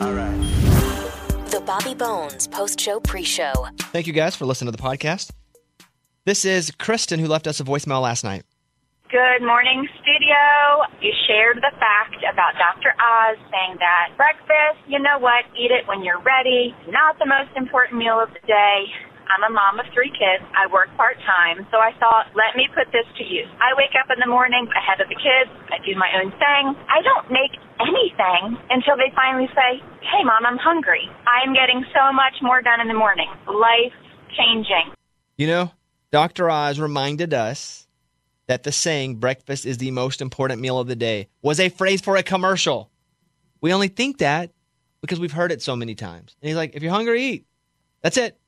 All right. The Bobby Bones post show pre show. Thank you guys for listening to the podcast. This is Kristen who left us a voicemail last night. Good morning, studio. You shared the fact about Dr. Oz saying that breakfast, you know what, eat it when you're ready, not the most important meal of the day. I'm a mom of three kids. I work part time, so I thought, let me put this to use. I wake up in the morning ahead of the kids. I do my own thing. I don't make anything until they finally say, hey, mom, I'm hungry. I am getting so much more done in the morning. Life changing. You know, Dr. Oz reminded us that the saying, breakfast is the most important meal of the day, was a phrase for a commercial. We only think that because we've heard it so many times. And he's like, if you're hungry, eat. That's it.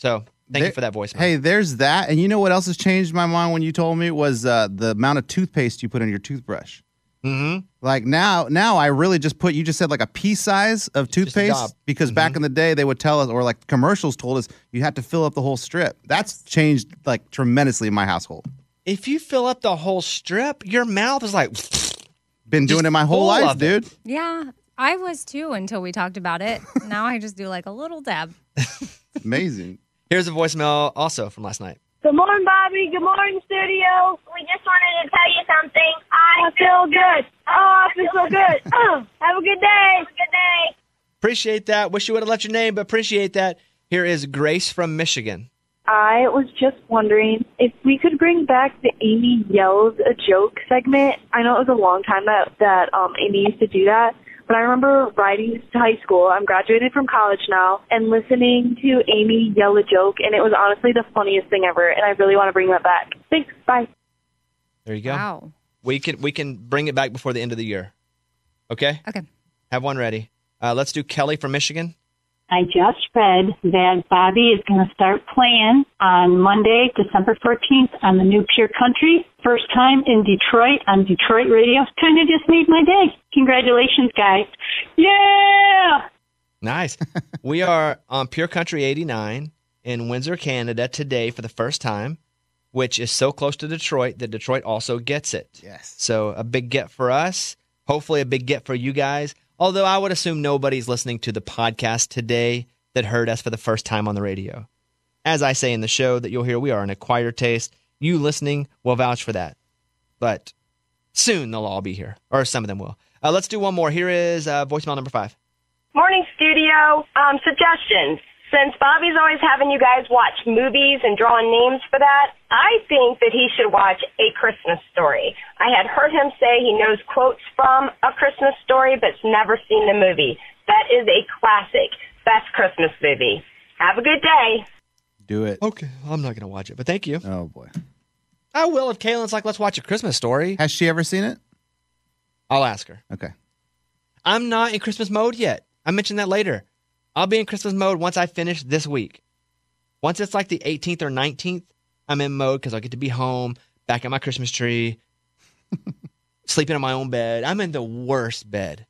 So thank you for that voicemail. Hey, there's that. And you know what else has changed my mind when you told me was uh, the amount of toothpaste you put in your toothbrush. Mm-hmm. Like now, now I really just put you just said like a pea size of just a toothpaste gob. because back in the day they would tell us or like commercials told us you had to fill up the whole strip. That's changed like tremendously in my household. If you fill up the whole strip, your mouth is like, Been doing it my whole life, of it. dude. Yeah, I was too until we talked about it. now I just do like a little dab. Amazing. Here's a voicemail also from last night. Good morning, Bobby. Good morning, studio. We just wanted to tell you something. I feel good. Oh, I feel so good. Oh, have a good day. Have a good day. Appreciate that. Wish you would have left your name, but appreciate that. Here is Grace from Michigan. I was just wondering if we could bring back the Amy yells a joke segment. I know it was a long time that that um, Amy used to do that, but I remember riding to high school. I'm graduated from college now, and listening to Amy yell a joke, and it was honestly the funniest thing ever. And I really want to bring that back. Thanks. Bye. There you go. Wow. We can we can bring it back before the end of the year. Okay? Okay. Have one ready. Uh, let's do Kelly from Michigan. I just read that Bobby is going to start playing on Monday, December 14th on the new Pure Country. First time in Detroit on Detroit radio. Kind of just made my day. Congratulations, guys. Yeah! Nice. we are on Pure Country 89 in Windsor, Canada today for the first time, which is so close to Detroit that Detroit also gets it. Yes. So a big get for us. Hopefully, a big get for you guys. Although I would assume nobody's listening to the podcast today that heard us for the first time on the radio. As I say in the show that you'll hear, we are an acquired taste. You listening will vouch for that. But soon they'll all be here, or some of them will. Uh, let's do one more. Here is uh, voicemail number five. Morning, studio. Um, suggestions. Since Bobby's always having you guys watch movies and drawing names for that, I think that he should watch A Christmas Story. I had heard him say he knows quotes from A Christmas Story, but's never seen the movie. That is a classic. Best Christmas movie. Have a good day. Do it. Okay, I'm not going to watch it, but thank you. Oh boy. I will if Caitlin's like, let's watch a Christmas story. Has she ever seen it? I'll ask her. Okay. I'm not in Christmas mode yet. I mentioned that later. I'll be in Christmas mode once I finish this week. Once it's like the 18th or 19th, I'm in mode because I'll get to be home, back at my Christmas tree, sleeping in my own bed. I'm in the worst bed.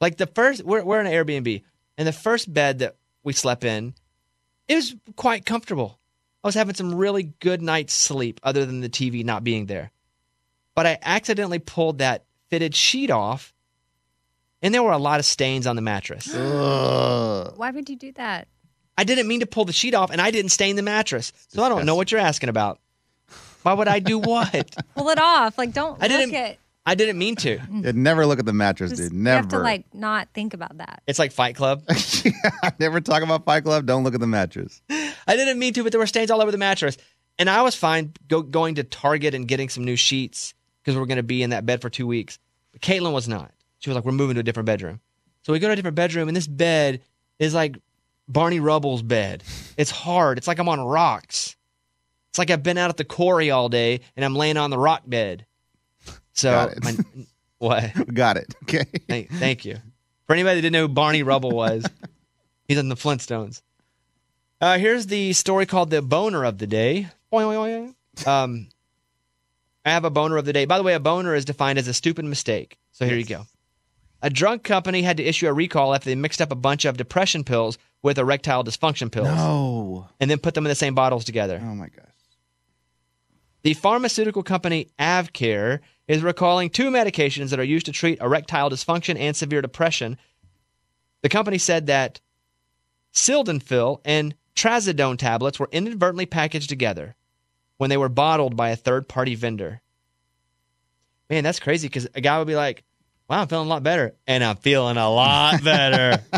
Like the first, we're, we're in an Airbnb, and the first bed that we slept in, it was quite comfortable. I was having some really good night's sleep, other than the TV not being there. But I accidentally pulled that fitted sheet off, and there were a lot of stains on the mattress. Ugh. Why would you do that? I didn't mean to pull the sheet off, and I didn't stain the mattress. So I don't know what you're asking about. Why would I do what? Pull it off. Like don't I didn't- at. I didn't mean to. Yeah, never look at the mattress, Just, dude. You Never. have to like not think about that. It's like Fight Club. never talk about Fight Club. Don't look at the mattress. I didn't mean to, but there were stains all over the mattress. And I was fine go, going to Target and getting some new sheets because we're going to be in that bed for two weeks. But Caitlin was not. She was like, we're moving to a different bedroom. So we go to a different bedroom, and this bed is like Barney Rubble's bed. It's hard. It's like I'm on rocks. It's like I've been out at the quarry all day and I'm laying on the rock bed. So, Got it. my, what? Got it. Okay. Thank, thank you. For anybody that didn't know who Barney Rubble was, he's in the Flintstones. Uh, here's the story called The Boner of the Day. Um, I have a boner of the day. By the way, a boner is defined as a stupid mistake. So here you go. A drug company had to issue a recall after they mixed up a bunch of depression pills with erectile dysfunction pills No. and then put them in the same bottles together. Oh my gosh. The pharmaceutical company AvKARE is recalling two medications that are used to treat erectile dysfunction and severe depression. The company said that sildenafil and trazodone tablets were inadvertently packaged together when they were bottled by a third-party vendor. Man, that's crazy because a guy would be like, "Wow, I'm feeling a lot better," and I'm feeling a lot better.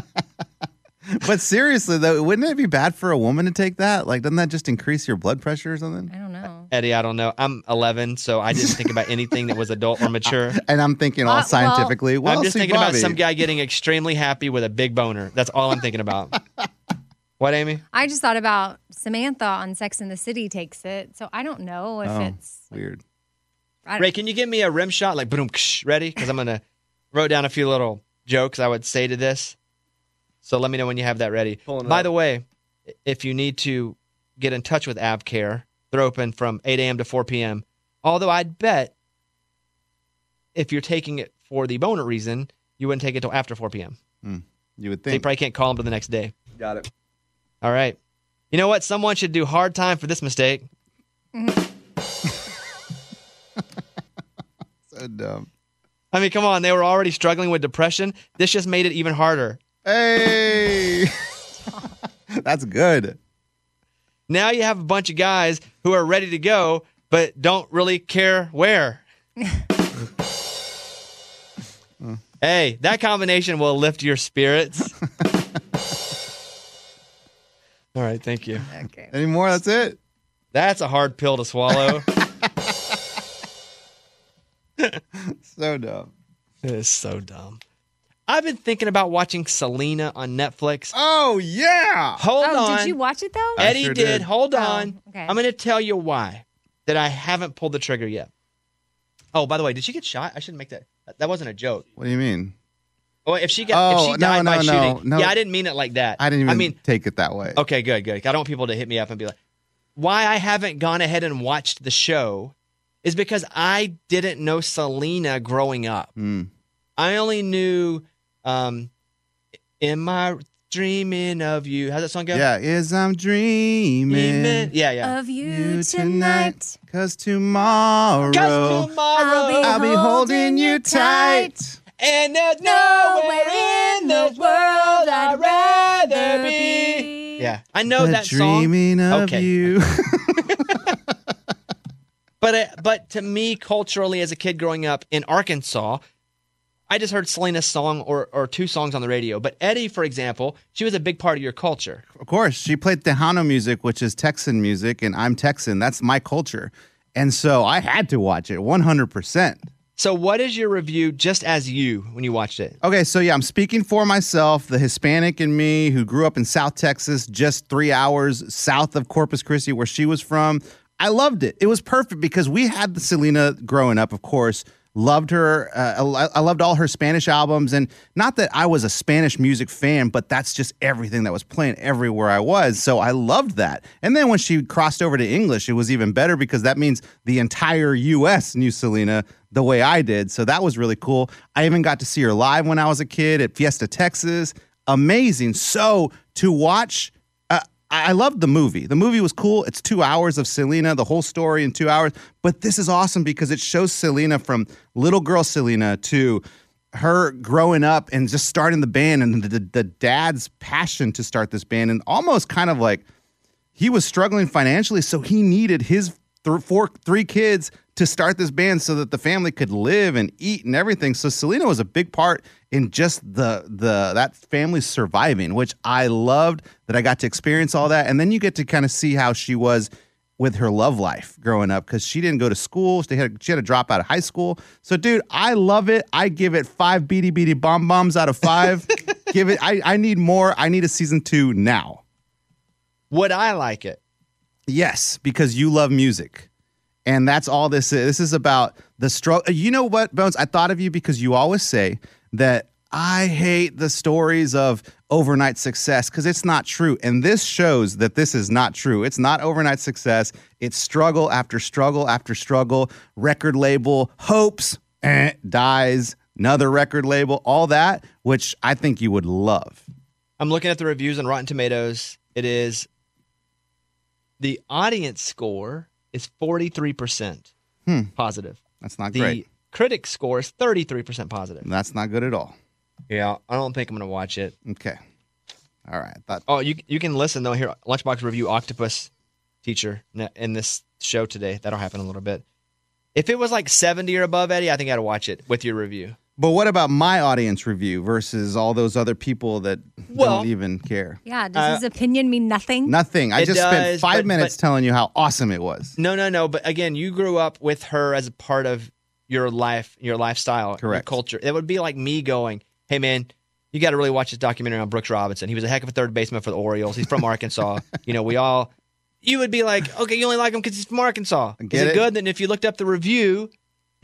But seriously though, wouldn't it be bad for a woman to take that? Like, doesn't that just increase your blood pressure or something? I don't know. Eddie, I don't know. I'm 11, so I didn't think about anything that was adult or mature. And I'm thinking all Uh, well, scientifically. Well, I'm just see, thinking about Bobby. some guy getting extremely happy with a big boner. That's all I'm thinking about. what, Amy? I just thought about Samantha on Sex in the City takes it. So I don't know if Oh, it's. weird. I Ray, can you give me a rim shot? Like, boom, ksh, ready? Because I'm going to wrote down a few little jokes I would say to this. So let me know when you have that ready. Pulling By up. the way, if you need to get in touch with AvKARE, they're open from 8 a.m. to 4 p.m. Although I'd bet if you're taking it for the boner reason, you wouldn't take it till after 4 p.m. Hmm. You would So you think. probably can't call them to the next day. Got it. All right. You know what? Someone should do hard time for this mistake. Mm-hmm. so dumb. I mean, come on. They were already struggling with depression. This just made it even harder. Hey, that's good. Now you have a bunch of guys who are ready to go, but don't really care where. hey, that combination will lift your spirits. All right. Thank you. Okay. Any more? That's it. That's a hard pill to swallow. So dumb. it is so dumb. I've been thinking about watching Selena on Netflix. Oh yeah. Hold oh, on. did you watch it though? I Eddie sure did. did. Hold Oh, on. okay. I'm going to tell you why that I haven't pulled the trigger yet. Oh, by the way, did she get shot? I shouldn't make that. That wasn't a joke. What do you mean? Oh, if she got, Oh, if she oh, died no, by no, no, shooting, no. yeah, I didn't mean it like that. I didn't even I mean, take it that way. okay, good, good. I don't want people to hit me up and be like, why I haven't gone ahead and watched the show is because I didn't know Selena growing up. Mm. I only knew, um, "Am I dreaming of you?" How's that song go? Yeah, is I'm dreaming Dreaming. Yeah, yeah. Of you, you tonight. tonight, cause tomorrow I'll be I'll be holding you tight. and there's nowhere in the world I'd rather be. Yeah, I know The that song. dreaming of Okay. you. But uh, but to me, culturally, as a kid growing up in Arkansas, I just heard Selena's song or or two songs on the radio. But Eddie, for example, she was a big part of your culture. Of course, she played Tejano music, which is Texan music, and I'm Texan. That's my culture. And so I had to watch it 100%. So, what is your review, just as you, when you watched it? Okay, so yeah, I'm speaking for myself, the Hispanic in me who grew up in South Texas, just three hours south of Corpus Christi, where she was from. I loved it. It was perfect because we had the Selena growing up, of course. Loved her. Uh, I loved all her Spanish albums. And not that I was a Spanish music fan, but that's just everything that was playing everywhere I was. So I loved that. And then when she crossed over to English, it was even better because that means the entire US knew Selena the way I did. So that was really cool. I even got to see her live when I was a kid at Fiesta, Texas. Amazing. So to watch, I loved the movie. The movie was cool. It's two hours of Selena, the whole story in two hours. But this is awesome because it shows Selena from little girl Selena to her growing up and just starting the band and the, the, the dad's passion to start this band and almost kind of like he was struggling financially, so he needed his th- four, three kids to start this band so that the family could live and eat and everything. So Selena was a big part in just the the that family surviving, which I loved that I got to experience all that. And then you get to kind of see how she was with her love life growing up because she didn't go to school. She had she had to drop out of high school. So, dude, I love it. I give it five beady beady bomb bombs out of five. give it. I I need more. I need a season two now. Would I like it? Yes, because you love music. And that's all this is. This is about the struggle. You know what, Bones? I thought of you because you always say that I hate the stories of overnight success because it's not true. And this shows that this is not true. It's not overnight success. It's struggle after struggle after struggle. Record label hopes, eh, dies, another record label, all that, which I think you would love. I'm looking at the reviews on Rotten Tomatoes. It is the audience score is 43% Hmm. positive. That's not The great. critic score is 33% positive. That's not good at all. Yeah, I don't think I'm gonna watch it. Okay. All right. Thought Oh, you you can listen though. Here, Lunchbox review Octopus Teacher in this show today. That'll happen in a little bit. If it was like 70 or above, Eddie, I think I'd watch it with your review. But what about my audience review versus all those other people that Well- don't even care? Yeah, does uh, his opinion mean nothing? Nothing. I It just spent five but- minutes but- telling you how awesome it was. No, no, no. But again, you grew up with her as a part of your life, your lifestyle, your Correct. culture. It would be like me going, "Hey, man, you got to really watch this documentary on Brooks Robinson. He was a heck of a third baseman for the Orioles. He's from Arkansas. you know, we all." You would be like, "Okay, you only like him because he's from Arkansas. Is it, it. good?" Then if you looked up the review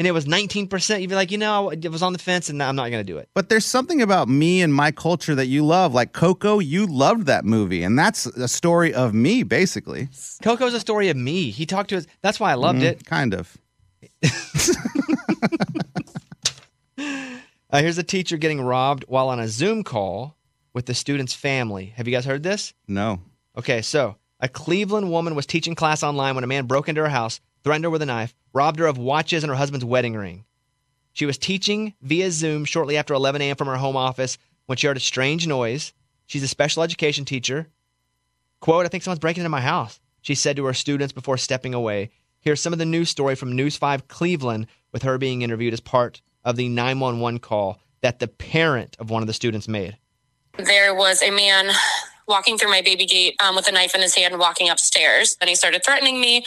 and it was 19 percent, you'd be like, "You know, it was on the fence, and I'm not going to do it." But there's something about me and my culture that you love. Like Coco, you loved that movie, and that's a story of me, basically. Coco's a story of me. He talked to us. That's why I loved Mhm, it. Kind of. Uh, here's a teacher getting robbed while on a Zoom call with the student's family. Have you guys heard this? No. Okay, so a Cleveland woman was teaching class online when a man broke into her house, threatened her with a knife, robbed her of watches and her husband's wedding ring. She was teaching via Zoom shortly after 11 a.m. from her home office when she heard a strange noise. She's a special education teacher. Quote, I think someone's breaking into my house, she said to her students before stepping away. Here's some of the news story from News 5 Cleveland with her being interviewed as part of the 911 call that the parent of one of the students made. there was a man walking through my baby gate um, with a knife in his hand walking upstairs and he started threatening me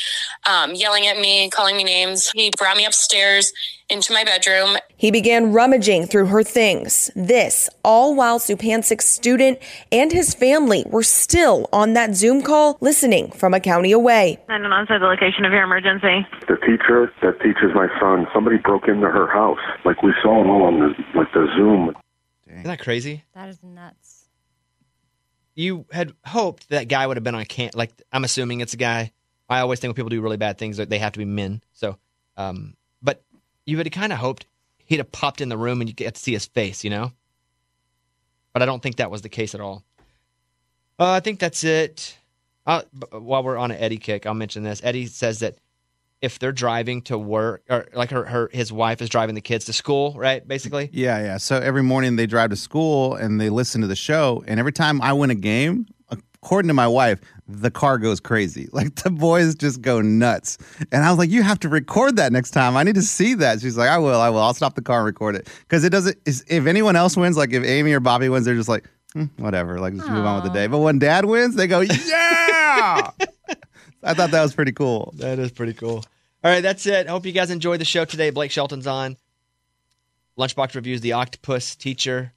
um, yelling at me calling me names he brought me upstairs into my bedroom He began rummaging through her things. This, all while Supansik's student and his family were still on that Zoom call listening from a county away. 911 said the location of your emergency. The teacher that teaches my son, somebody broke into her house. Like we saw it all on the like the Zoom. Dang. Isn't that crazy? That is nuts. You had hoped that guy would have been on camp. Like I'm assuming it's a guy. I always think when people do really bad things, that they have to be men. So, um, but you had kind of hoped he'd have popped in the room and you get to see his face, you know. But I don't think that was the case at all. Uh, I think that's it. Uh, while we're on an Eddie kick, I'll mention this. Eddie says that if they're driving to work, or like her, her his wife is driving the kids to school, right? Basically, Yeah, yeah. So every morning they drive to school and they listen to the show. And every time I win a game, according to my wife, the car goes crazy. Like the boys just go nuts. And I was like, you have to record that next time. I need to see that. She's like, I will, I will. I'll stop the car and record it. Because it doesn't, is, if anyone else wins, like if Amy or Bobby wins, they're just like, "Hmm, whatever, like just move on with the day. But when dad wins, they go, yeah. I thought that was pretty cool. That is pretty cool. All right, that's it. Hope you guys enjoyed the show today. Blake Shelton's on. Lunchbox reviews The Octopus Teacher.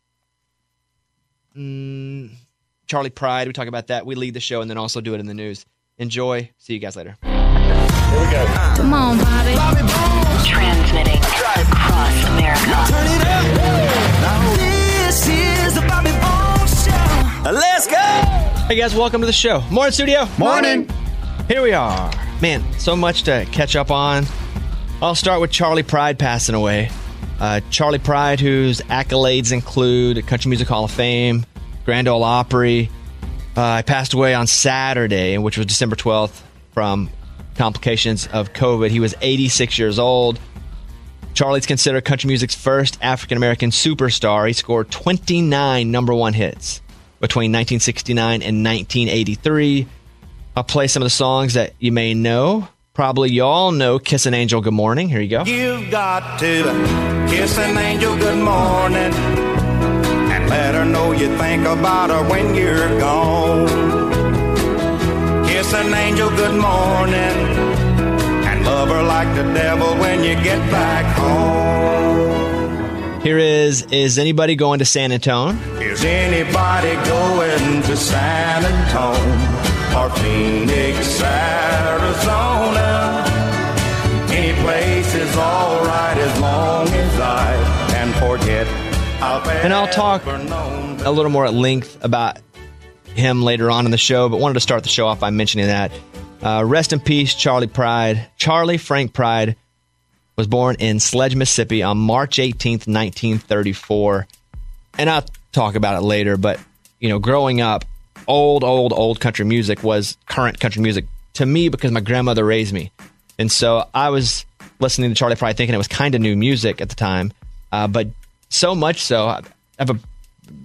Mm, Charlie Pride. We talk about that. We lead the show and then also do it in the news. Enjoy. See you guys later. Here we go. Come on, Bobby. Transmitting across America. Turn it up. This is the Bobby Bones Show. Let's go. Hey guys, welcome to the show. Morning, studio. Morning. Here we are. Man, so much to catch up on. I'll start with Charlie Pride passing away. Uh, Charlie Pride, whose accolades include Country Music Hall of Fame, Grand Ole Opry. Uh, passed away on Saturday, which was December 12th, from complications of COVID. He was 86 years old. Charlie's considered country music's first African American superstar. He scored 29 number one hits between 1969 and 1983. I'll play some of the songs that you may know. Probably y'all know Kiss an Angel Good Morning. Here you go. You've got to kiss an angel good morning and let her know you think about her when you're gone. Kiss an angel good morning and love her like the devil when you get back home. Here is Is Anybody Going to San Antone? Is anybody going to San Antone or Phoenix, Arizona? Any place is alright as long as I can forget. I've And I'll talk a little more at length about him later on in the show, but wanted to start the show off by mentioning that. Uh, rest in peace, Charlie Pride. Charlie Frank Pride was born in Sledge, Mississippi on March 18th, 1934. And I'll talk about it later, but, you know, growing up, old, old, old country music was current country music to me because my grandmother raised me. And so I was listening to Charlie Pride thinking it was kind of new music at the time. Uh, but so much so, I have a,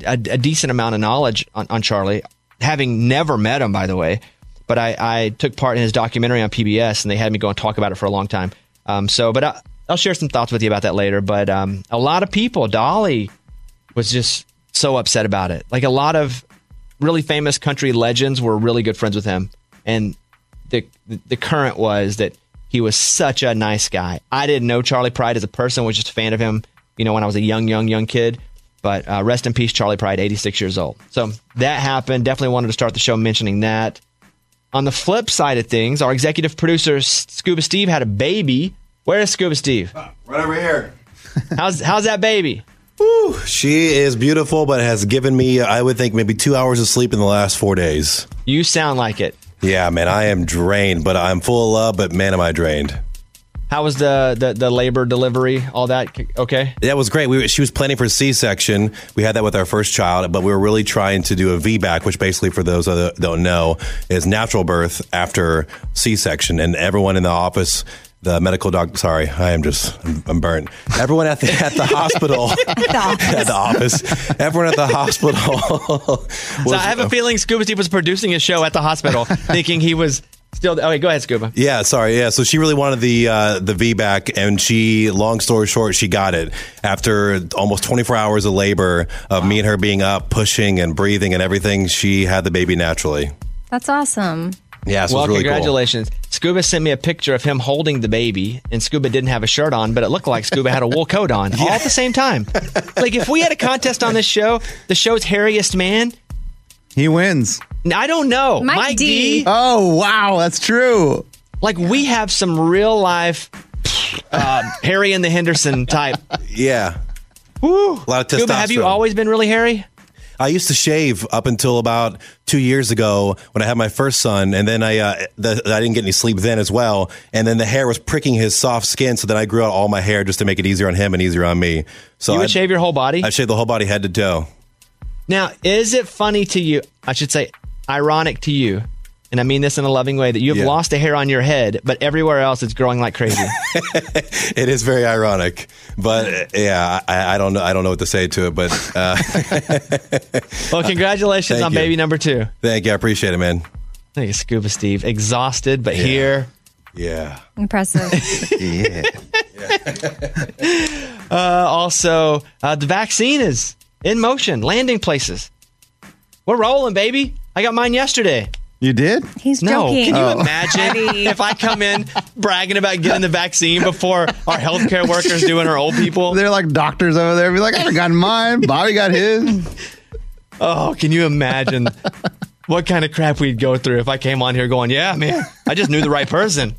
a, a decent amount of knowledge on, on Charlie, having never met him, by the way. But I, I took part in his documentary on PBS, and they had me go and talk about it for a long time. Um, so, but I, I'll share some thoughts with you about that later. But um, a lot of people, Dolly was just so upset about it. Like a lot of really famous country legends were really good friends with him, and the the current was that he was such a nice guy. I didn't know Charlie Pride as a person; was just a fan of him. You know, when I was a young, young, young kid. But uh, rest in peace, Charlie Pride, 86 years old. So that happened. Definitely wanted to start the show mentioning that. On the flip side of things, our executive producer Scuba Steve had a baby. Where is Scuba Steve? Right over here. how's how's that baby? Whew, she is beautiful, but has given me, I would think, maybe two hours of sleep in the last four days. You sound like it. Yeah, man, I am drained, but I'm full of love. But man, am I drained. How was the, the, the labor delivery? All that okay? That was great. We, she was planning for C section. We had that with our first child, but we were really trying to do a VBAC, which basically, for those that don't know, is natural birth after C section. And everyone in the office the medical doctor. Sorry, I am just I'm, I'm burnt. Everyone at the at the hospital, at, the office, everyone at the hospital. so I have a feeling Scuba Steve was producing his show at the hospital, thinking he was still. Okay, go ahead, Scuba. Yeah, sorry. Yeah, so she really wanted the uh, the VBAC, and she, long story short, she got it after almost 24 hours of labor of me and her being up, pushing and breathing and everything. She had the baby naturally. That's awesome. Yeah, so well, really congratulations. Cool. Scuba sent me a picture of him holding the baby, and Scuba didn't have a shirt on, but it looked like Scuba had a wool coat on yeah. all at the same time. like if we had a contest on this show, the show's hairiest man, he wins. I don't know, Mike, Mike D. D. Oh wow, that's true. Like we have some real life uh, Harry and the Henderson type. Yeah. Woo. A lot of testosterone. Scuba, have you always been really hairy? I used to shave up until about two years ago when I had my first son, and then I uh, the, I didn't get any sleep then as well, and then the hair was pricking his soft skin, so then I grew out all my hair just to make it easier on him and easier on me. So you would I'd, shave your whole body. I shaved the whole body, head to toe. Now, is it funny to you? I should say, ironic to you and I mean this in a loving way, that you have yeah. lost a hair on your head, but everywhere else it's growing like crazy. it is very ironic, but yeah, I, I, don't know. I don't know what to say to it, but uh, well, congratulations on you. baby number two. Thank you. I appreciate it, man. Thank you, Scuba Steve. Exhausted, but yeah. here. Yeah. Impressive. yeah. uh, also, uh, the vaccine is in motion, landing places. We're rolling, baby. I got mine yesterday. You did? He's no. joking. Can you oh. imagine if I come in bragging about getting the vaccine before our healthcare workers do and our old people? They're like doctors over there. Be like, I haven't gotten mine. Bobby got his. Oh, can you imagine what kind of crap we'd go through if I came on here going, yeah, man, I just knew the right person.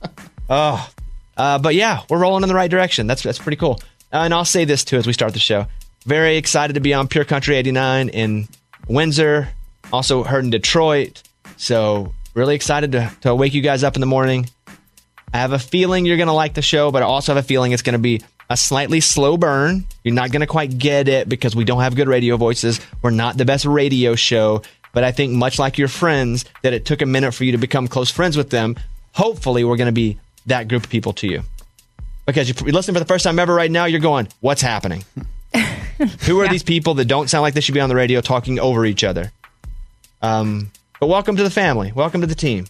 Oh, uh, but yeah, we're rolling in the right direction. That's that's pretty cool. Uh, and I'll say this too as we start the show. Very excited to be on Pure Country 89 in Windsor. Also heard in Detroit. So, really excited to, to wake you guys up in the morning. I have a feeling you're going to like the show, but I also have a feeling it's going to be a slightly slow burn. You're not going to quite get it because we don't have good radio voices. We're not the best radio show. But I think, much like your friends, that it took a minute for you to become close friends with them. Hopefully, we're going to be that group of people to you. Because if you're listening for the first time ever right now, you're going, What's happening? Who are yeah. these people that don't sound like they should be on the radio talking over each other? Um, but welcome to the family. Welcome to the team.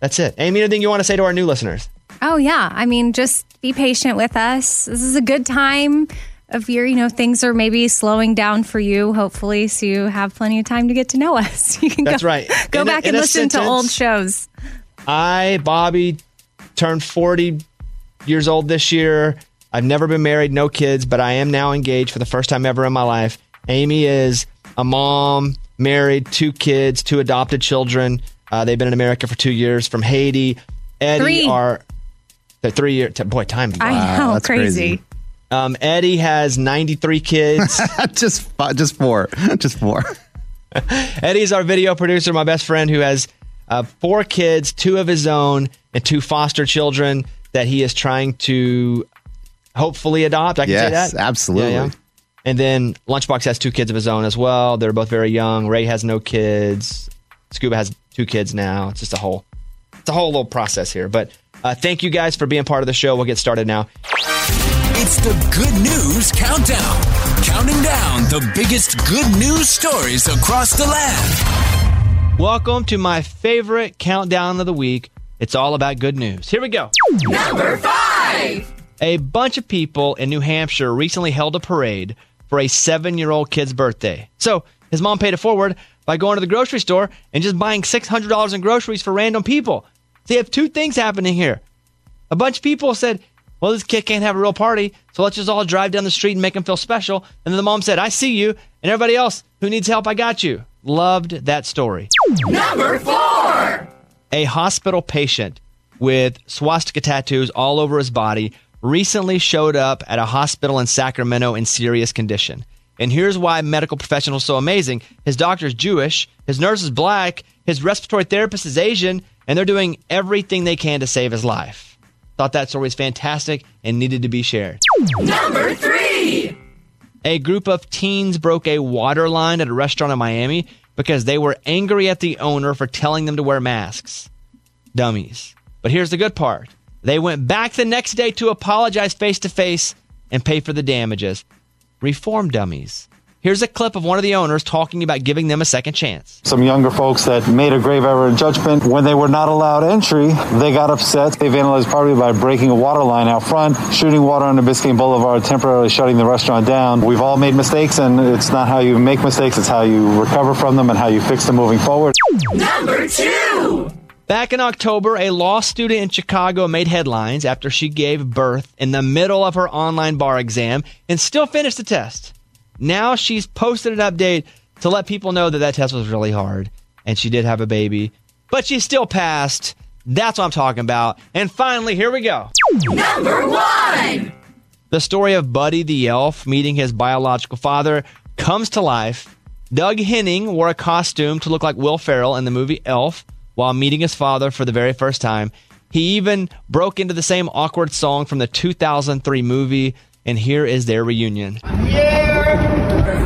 That's it. Amy, anything you want to say to our new listeners? Oh, yeah. I mean, just be patient with us. This is a good time of year. You know, things are maybe slowing down for you, hopefully, so you have plenty of time to get to know us. You can That's go, right. Go in back a, and listen sentence, to old shows. I, Bobby, turned 40 years old this year. I've never been married, no kids, but I am now engaged for the first time ever in my life. Amy is a mom married, two kids, two adopted children. Uh, they've been in America for two years from Haiti. Eddie three. are they're three years. Boy, time. I wow, know, crazy. crazy. Um, Eddie has 93 kids. just just four. Just four. Eddie's our video producer, my best friend, who has uh, four kids, two of his own, and two foster children that he is trying to hopefully adopt. I can yes, say that. Absolutely. Yeah, yeah. And then Lunchbox has two kids of his own as well. They're both very young. Ray has no kids. Scuba has two kids now. It's just a whole, it's a whole little process here. But uh, thank you guys for being part of the show. We'll get started now. It's the good news countdown. counting down the biggest good news stories across the land. Welcome to my favorite countdown of the week. It's all about good news. Here we go. Number five. A bunch of people in New Hampshire recently held a parade for a seven year old kid's birthday. So his mom paid it forward by going to the grocery store and just buying $600 in groceries for random people. So you have two things happening here. A bunch of people said, well, this kid can't have a real party, so let's just all drive down the street and make him feel special. And then the mom said, I see you, and everybody else who needs help, I got you. Loved that story. Number four. A hospital patient with swastika tattoos all over his body recently showed up at a hospital in Sacramento in serious condition. And here's why medical professionals are so amazing. His doctor is Jewish, his nurse is black, his respiratory therapist is Asian, and they're doing everything they can to save his life. Thought that story was fantastic and needed to be shared. Number three. A group of teens broke a water line at a restaurant in Miami because they were angry at the owner for telling them to wear masks. Dummies. But here's the good part they went back the next day to apologize face to face and pay for the damages. Reform dummies. Here's a clip of one of the owners talking about giving them a second chance. Some younger folks that made a grave error in judgment when they were not allowed entry, they got upset. They vandalized property by breaking a water line out front, shooting water onto Biscayne Boulevard, temporarily shutting the restaurant down. We've all made mistakes, and it's not how you make mistakes, it's how you recover from them and how you fix them moving forward. Number two. Back in October, a law student in Chicago made headlines after she gave birth in the middle of her online bar exam and still finished the test. Now she's posted an update to let people know that that test was really hard and she did have a baby, but she still passed. That's what I'm talking about. And finally, here we go. Number one. The story of Buddy the elf meeting his biological father comes to life. Doug Henning wore a costume to look like Will Ferrell in the movie Elf while meeting his father for the very first time. He even broke into the same awkward song from the 2003 movie, and here is their reunion. Here,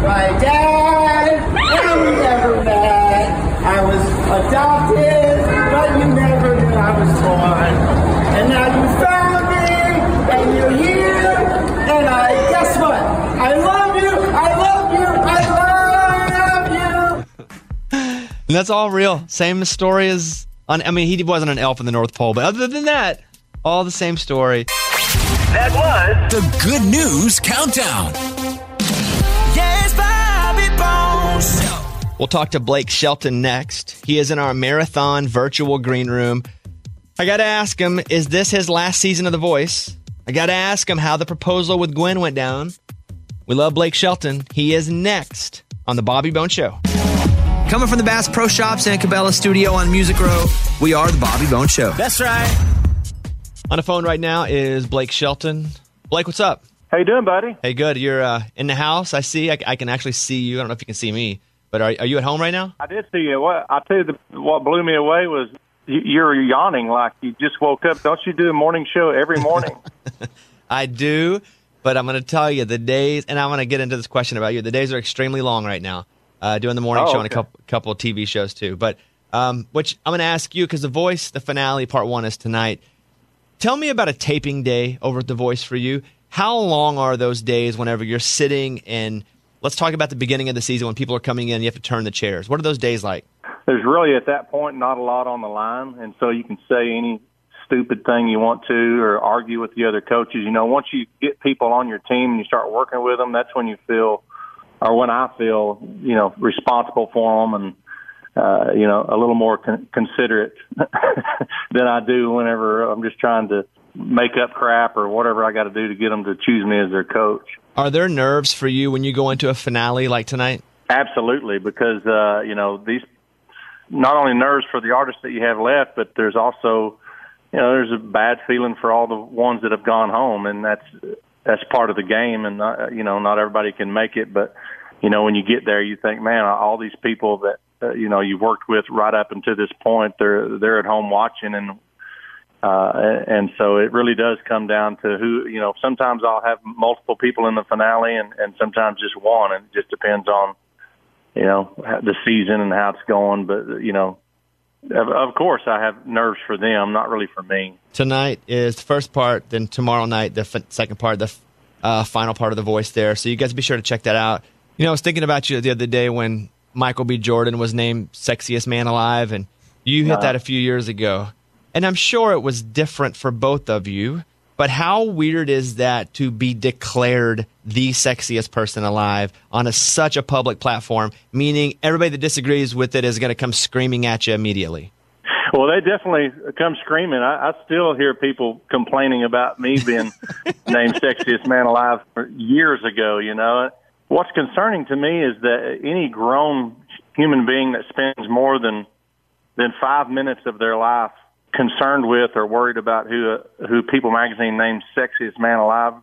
my dad, we never met. I was adopted, And that's all real. Same story as on. I mean, he wasn't an elf in the North Pole, but other than that, all the same story. That was the Good News Countdown. Yes, Bobby Bones. We'll talk to Blake Shelton next. He is in our marathon virtual green room. I got to ask him, is this his last season of The Voice? I got to ask him how the proposal with Gwen went down. We love Blake Shelton. He is next on The Bobby Bone Show. Coming from the Bass Pro Shops and Cabela Studio on Music Row, we are The Bobby Bone Show. That's right. On the phone right now is Blake Shelton. Blake, what's up? How you doing, buddy? Hey, good. You're uh, in the house. I see. I, I can actually see you. I don't know if you can see me, but are, are you at home right now? I did see you. What I tell you, the, what blew me away was you, you're yawning like you just woke up. Don't you do a morning show every morning? I do, but I'm going to tell you the days, and I'm going to get into this question about you. The days are extremely long right now, uh, doing the morning Oh, show and a couple, couple of TV shows too. But um, which I'm going to ask you because The Voice, the finale, part one is tonight. Tell me about a taping day over at The Voice for you. How long are those days whenever you're sitting and let's talk about the beginning of the season when people are coming in, you have to turn the chairs. What are those days like? There's really at that point not a lot on the line, and so you can say any stupid thing you want to or argue with the other coaches. You know, once you get people on your team and you start working with them, that's when you feel, or when I feel, you know, responsible for them and. Uh, you know, a little more con- considerate than I do whenever I'm just trying to make up crap or whatever I got to do to get them to choose me as their coach. Are there nerves for you when you go into a finale like tonight? Absolutely, because uh, you know these not only nerves for the artists that you have left, but there's also you know there's a bad feeling for all the ones that have gone home, and that's that's part of the game, and not, you know not everybody can make it, but you know when you get there, you think, man, all these people that uh, you know you've worked with right up until this point, they're they're at home watching, and uh, and so it really does come down to who, you know, sometimes I'll have multiple people in the finale and, and sometimes just one. And it just depends on, you know, the season and how it's going. But, you know, of, course I have nerves for them, not really for me. Tonight is the first part, then tomorrow night the f- second part. The f- uh, final part of the voice there. So you guys be sure to check that out. You know, I was thinking about you the other day when Michael B. Jordan was named sexiest man alive, and you hit Uh-huh. that a few years ago. And I'm sure it was different for both of you. But how weird is that to be declared the sexiest person alive on a, such a public platform, meaning everybody that disagrees with it is going to come screaming at you immediately? Well, they definitely come screaming. I, I still hear people complaining about me being named sexiest man alive years ago. You know, what's concerning to me is that any grown human being that spends more than than five minutes of their life concerned with or worried about who who People Magazine names sexiest man alive.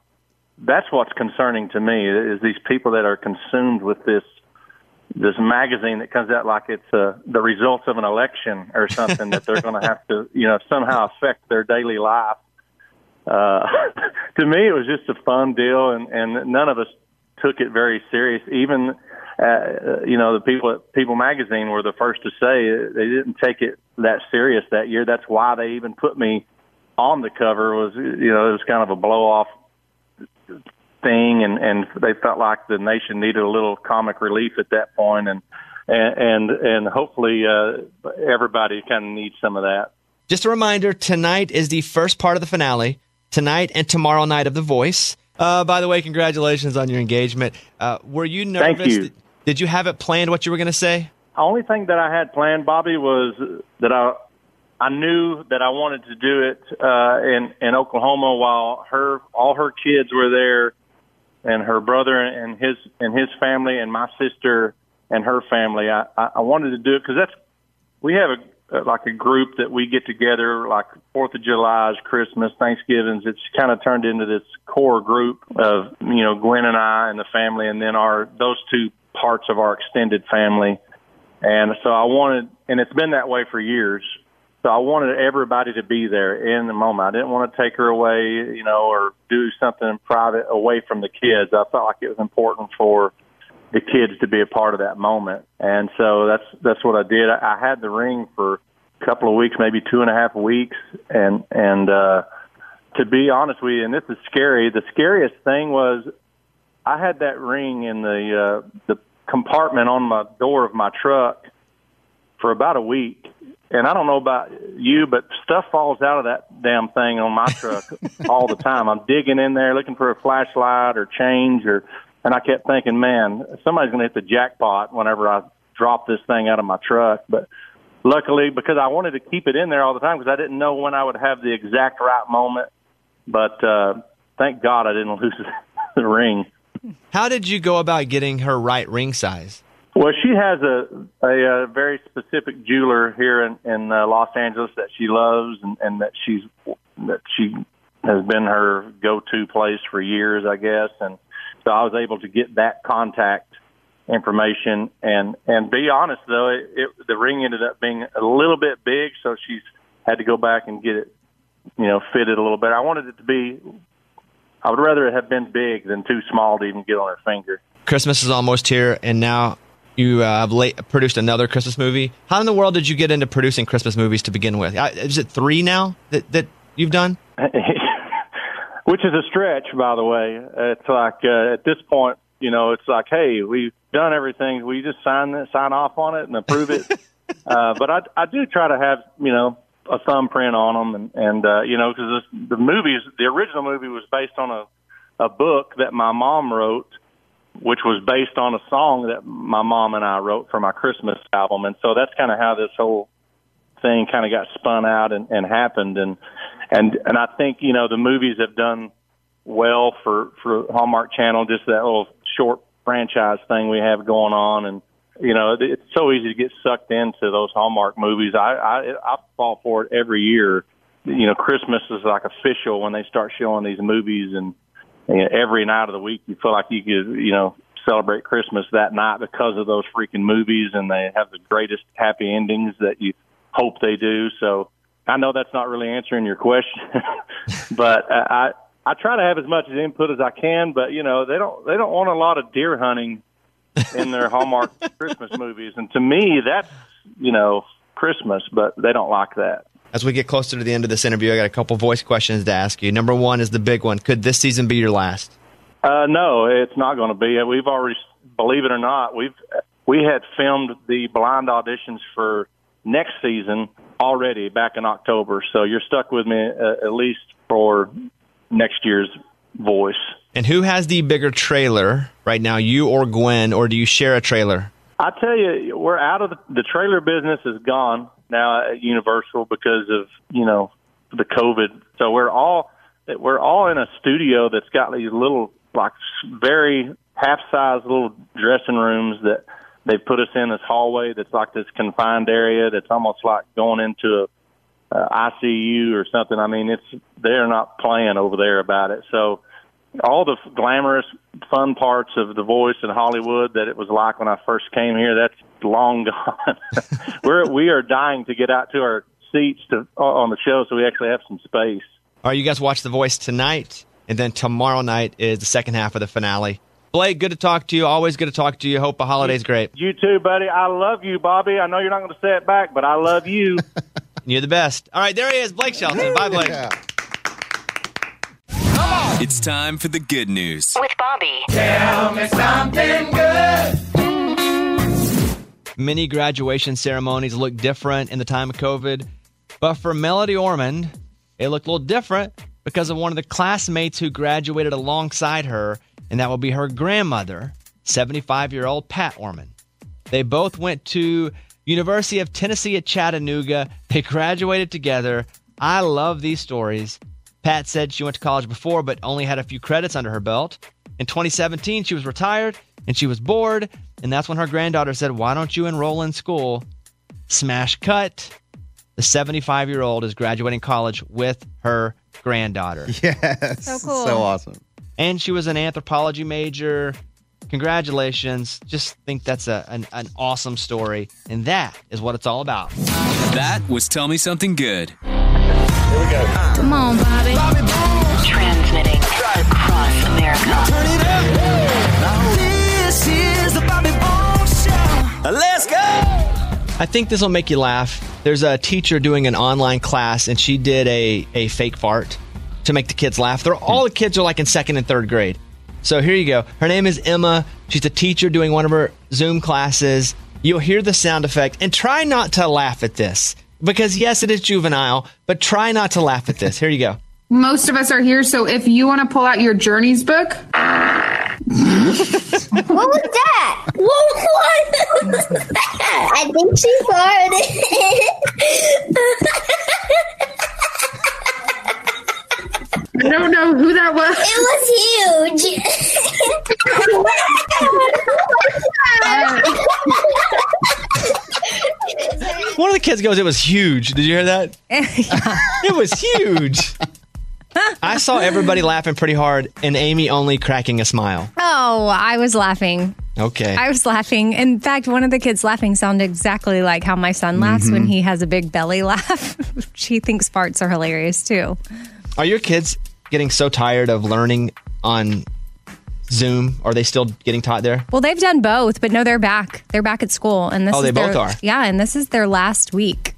That's what's concerning to me is these people that are consumed with this this magazine that comes out like it's uh, the results of an election or something that they're going to have to you know somehow affect their daily life. Uh, to me, it was just a fun deal, and and none of us took it very serious. Even uh, you know the people at People Magazine were the first to say they didn't take it that serious that year. That's why they even put me on the cover. Was you know it was kind of a blow off thing, and and they felt like the nation needed a little comic relief at that point, and and and, and hopefully uh, everybody kind of needs some of that. Just a reminder tonight is the first part of the finale. Tonight and tomorrow night of The Voice. Uh, by the way, congratulations on your engagement. Uh, were you nervous? Thank you. Did, did you have it planned what you were going to say? Only thing that I had planned, Bobby, was that I I knew that I wanted to do it uh, in in Oklahoma while her all her kids were there, and her brother and his and his family and my sister and her family. I I, I wanted to do it because that's we have a like a group that we get together like Fourth of July's, Christmas, Thanksgivings. It's kind of turned into this core group of you know Gwen and I and the family, and then our those two parts of our extended family. And so I wanted, and it's been that way for years. So I wanted everybody to be there in the moment. I didn't want to take her away, you know, or do something private away from the kids. I felt like it was important for the kids to be a part of that moment. And so that's that's what I did. I, I had the ring for a couple of weeks, maybe two and a half weeks, and and uh, to be honest with you, and this is scary. The scariest thing was I had that ring in the uh, the compartment on my door of my truck for about a week. And I don't know about you, but stuff falls out of that damn thing on my truck all the time. I'm digging in there looking for a flashlight or change or and I kept thinking, man, somebody's going to hit the jackpot whenever I drop this thing out of my truck. But luckily, because I wanted to keep it in there all the time because I didn't know when I would have the exact right moment. But uh, thank God I didn't lose the ring. How did you go about getting her right ring size? Well, she has a a, a very specific jeweler here in, in uh, Los Angeles that she loves and, and that she's that she has been her go to place for years, I guess. And so I was able to get that contact information and and be honest though, it, it the ring ended up being a little bit big, so she's had to go back and get it, you know, fitted a little bit. I wanted it to be. I would rather it have been big than too small to even get on her finger. Christmas is almost here, and now you uh, have late, produced another Christmas movie. How in the world did you get into producing Christmas movies to begin with? Is it three now that, that you've done? which is a stretch, by the way. It's like uh, at this point, you know, it's like, hey, we've done everything. We just sign sign off on it and approve it. uh, but I, I do try to have, you know, a thumbprint on them, and and uh, you know, because the movies, the original movie was based on a a book that my mom wrote, which was based on a song that my mom and I wrote for my Christmas album, and so that's kind of how this whole thing kind of got spun out and, and happened, and and and I think you know the movies have done well for for Hallmark Channel, just that little short franchise thing we have going on, and you know it, it's so easy to get sucked into those Hallmark movies. I I, I fall for it every year. You know, Christmas is like official when they start showing these movies, and you know, every night of the week you feel like you could you know celebrate Christmas that night because of those freaking movies, and they have the greatest happy endings that you hope they do. So I know that's not really answering your question, but I I try to have as much input as I can. But you know they don't they don't want a lot of deer hunting in their Hallmark Christmas movies, and to me that's you know Christmas, but they don't like that. As we get closer to the end of this interview, I got a couple voice questions to ask you. Number one is the big one. Could this season be your last? Uh, no, it's not going to be. We've already, believe it or not, we've we had filmed the blind auditions for next season already back in October. So you're stuck with me uh, at least for next year's voice. And who has the bigger trailer right now, you or Gwen, or do you share a trailer? I tell you, we're out of the, the trailer business is gone now at Universal because of you know the COVID. So we're all we're all in a studio that's got these little like very half size little dressing rooms that they put us in this hallway that's like this confined area that's almost like going into a, a ICU or something. I mean, it's they're not playing over there about it. So all the glamorous, fun parts of the voice in Hollywood that it was like when I first came here, that's long gone. We're we are dying to get out to our seats to uh, on the show so we actually have some space. All right, you guys watch The Voice tonight, and then tomorrow night is the second half of the finale. Blake, good to talk to you. Always good to talk to you. Hope the holiday's great. You too, buddy. I love you, Bobby. I know you're not going to say it back, but I love you. You're the best. All right, there he is, Blake Shelton. Bye, Blake. It's time for the good news. With Bobby. Tell me something good. Many graduation ceremonies look different in the time of COVID, but for Melody Ormond, it looked a little different because of one of the classmates who graduated alongside her, and that will be her grandmother, 75 year old Pat Ormond. They both went to University of Tennessee at Chattanooga. They graduated together. I love these stories. Pat said she went to college before, but only had a few credits under her belt. In 2017, she was retired and she was bored, and that's when her granddaughter said, Why don't you enroll in school? Smash cut. The 75 year old is graduating college with her granddaughter. Yes. So cool. So awesome. And she was an anthropology major. Congratulations. Just think that's a, an, an awesome story. And that is what it's all about. That was Tell Me Something Good. Come on, Bobby. Transmitting across America. Turn it up. This is the Bobby Bones Show. Let's go. I think this will make you laugh. There's a teacher doing an online class, and she did a, a fake fart to make the kids laugh. They're, all the hmm. kids are like in second and third grade. So here you go. Her name is Emma. She's a teacher doing one of her Zoom classes. You'll hear the sound effect, and try not to laugh at this because, yes, it is juvenile, but try not to laugh at this. Here you go. Most of us are here, so if you want to pull out your journeys book, What was that? What was that? I think she farted. I don't know who that was. It was huge. One of the kids goes, It was huge. Did you hear that? It was huge. I saw everybody laughing pretty hard, and Amy only cracking a smile. Oh, I was laughing. Okay. I was laughing. In fact, one of the kids laughing sounded exactly like how my son laughs when Mhm. he has a big belly laugh. she thinks farts are hilarious too. Are your kids getting so tired of learning on Zoom? Are they still getting taught there? Well, they've done both, but no, they're back. They're back at school, and this Oh, is they their, both are? Yeah, and this is their last week.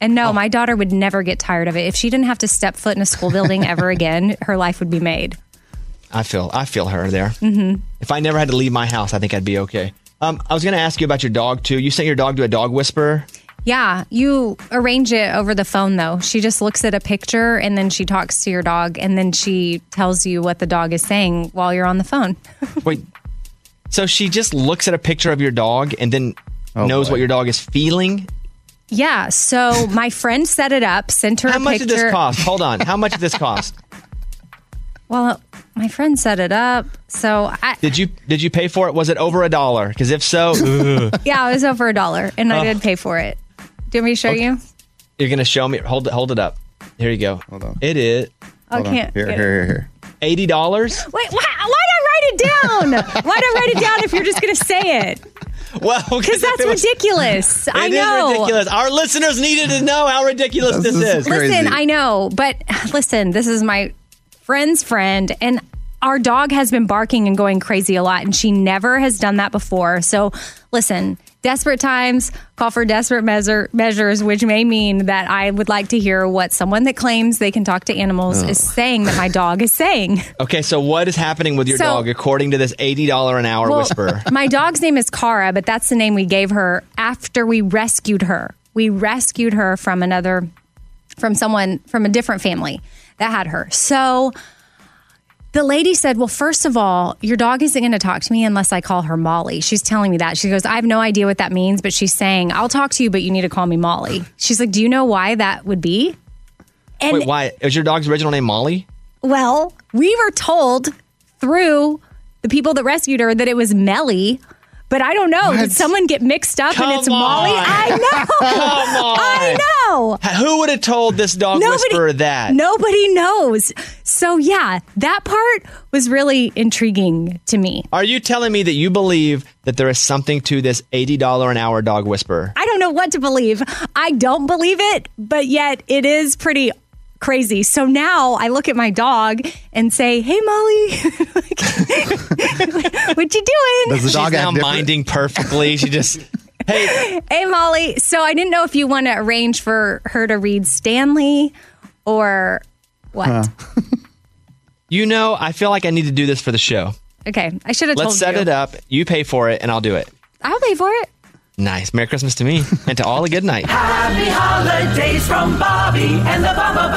And Oh. no, my daughter would never get tired of it. If she didn't have to step foot in a school building ever again, her life would be made. I feel I feel her there. hmm If I never had to leave my house, I think I'd be okay. Um, I was going to ask you about your dog too. You sent your dog to a dog whisperer. Yeah, you arrange it over the phone though. She just looks at a picture and then she talks to your dog and then she tells you what the dog is saying while you're on the phone. Wait, so she just looks at a picture of your dog and then oh, knows what your dog is feeling? Yeah, so my friend set it up, sent her How a much picture. did this cost? Hold on. How much did this cost? Well, my friend set it up. So I Did you did you pay for it? Was it over a dollar? Because if so. Yeah, it was over a dollar and Oh. I did pay for it. Do you want me to show you? you're going to show me. Hold it. Hold it up. Here you go. Hold on. It is. I Hold can't Here, here, here, here. Eighty dollars. Wait, why, why'd I write it down? why'd I write it down if you're just going to say it? Well, because that's ridiculous. I It is know. ridiculous. Our listeners needed to know how ridiculous this, is. Listen, I know, but listen, this is my friend's friend, and our dog has been barking and going crazy a lot, and she never has done that before. So, listen, Desperate times call for desperate measure, measures, which may mean that I would like to hear what someone that claims they can talk to animals Oh. is saying that my dog is saying. Okay, so what is happening with your So- dog according to this $80 an hour Well, whisperer? My dog's name is Kara, but that's the name we gave her after we rescued her. We rescued her from another, from someone from a different family that had her. So the lady said, Well, first of all, your dog isn't going to talk to me unless I call her Molly. She's telling me that. She goes, I have no idea what that means, but she's saying, I'll talk to you, but you need to call me Molly. She's like, Do you know why that would be? And Wait, why? Is your dog's original name Molly? well, we were told through the people that rescued her that it was Melly. But I don't know. Did someone get mixed up and it's Come Molly? I know. Come on. I know. Who would have told this dog whisperer that? Nobody knows. So yeah, that part was really intriguing to me. Are you telling me that you believe that there is something to this $80 an hour dog whisperer? I don't know what to believe. I don't believe it, but yet it is pretty crazy. So now I look at my dog and say, "Hey, Molly, what you doing?" The dog She's now minding perfectly. She just, hey, Hey, Molly. So I didn't know if you want to arrange for her to read Stanley or what. you know, I feel like I need to do this for the show. Okay, I should have told Let's set you. it up. You pay for it, and I'll do it. I'll pay for it. Nice. Merry Christmas to me and to all a good night. Happy holidays from Bobby and the Baba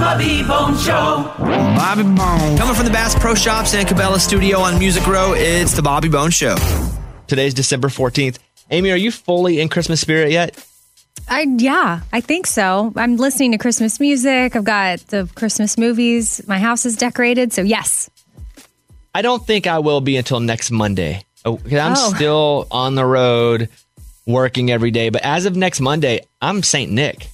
Bobby Bone Show. Bobby Bone. Coming from the Bass Pro Shops and Cabela Studio on Music Row, it's the Bobby Bone Show. Today's December 14th. Amy, are you fully in Christmas spirit yet? I yeah, I think so. I'm listening to Christmas music. I've got the Christmas movies. My house is decorated, so yes. I don't think I will be until next Monday. Oh, 'cause I'm Oh. still on the road working every day. But as of next Monday, I'm St. Nick.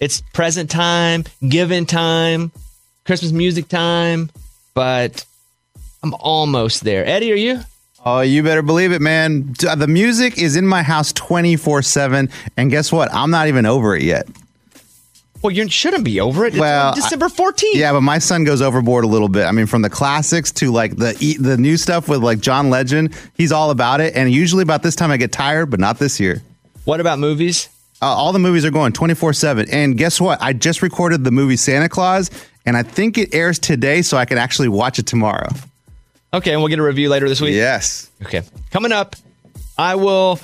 It's present time, given time, Christmas music time, but I'm almost there. Eddie, are you? Oh, you better believe it, man. The music is in my house 24 7. And guess what? I'm not even over it yet. Well, you shouldn't be over it. It's well, December 14th. Yeah, but my son goes overboard a little bit. I mean, from the classics to like the e- the new stuff with like John Legend, he's all about it. And usually about this time I get tired, but not this year. What about movies? Uh, all the movies are going 24 7. And guess what? I just recorded the movie Santa Claus, and I think it airs today, so I can actually watch it tomorrow. Okay, and we'll get a review later this week? Yes. Okay. Coming up, I will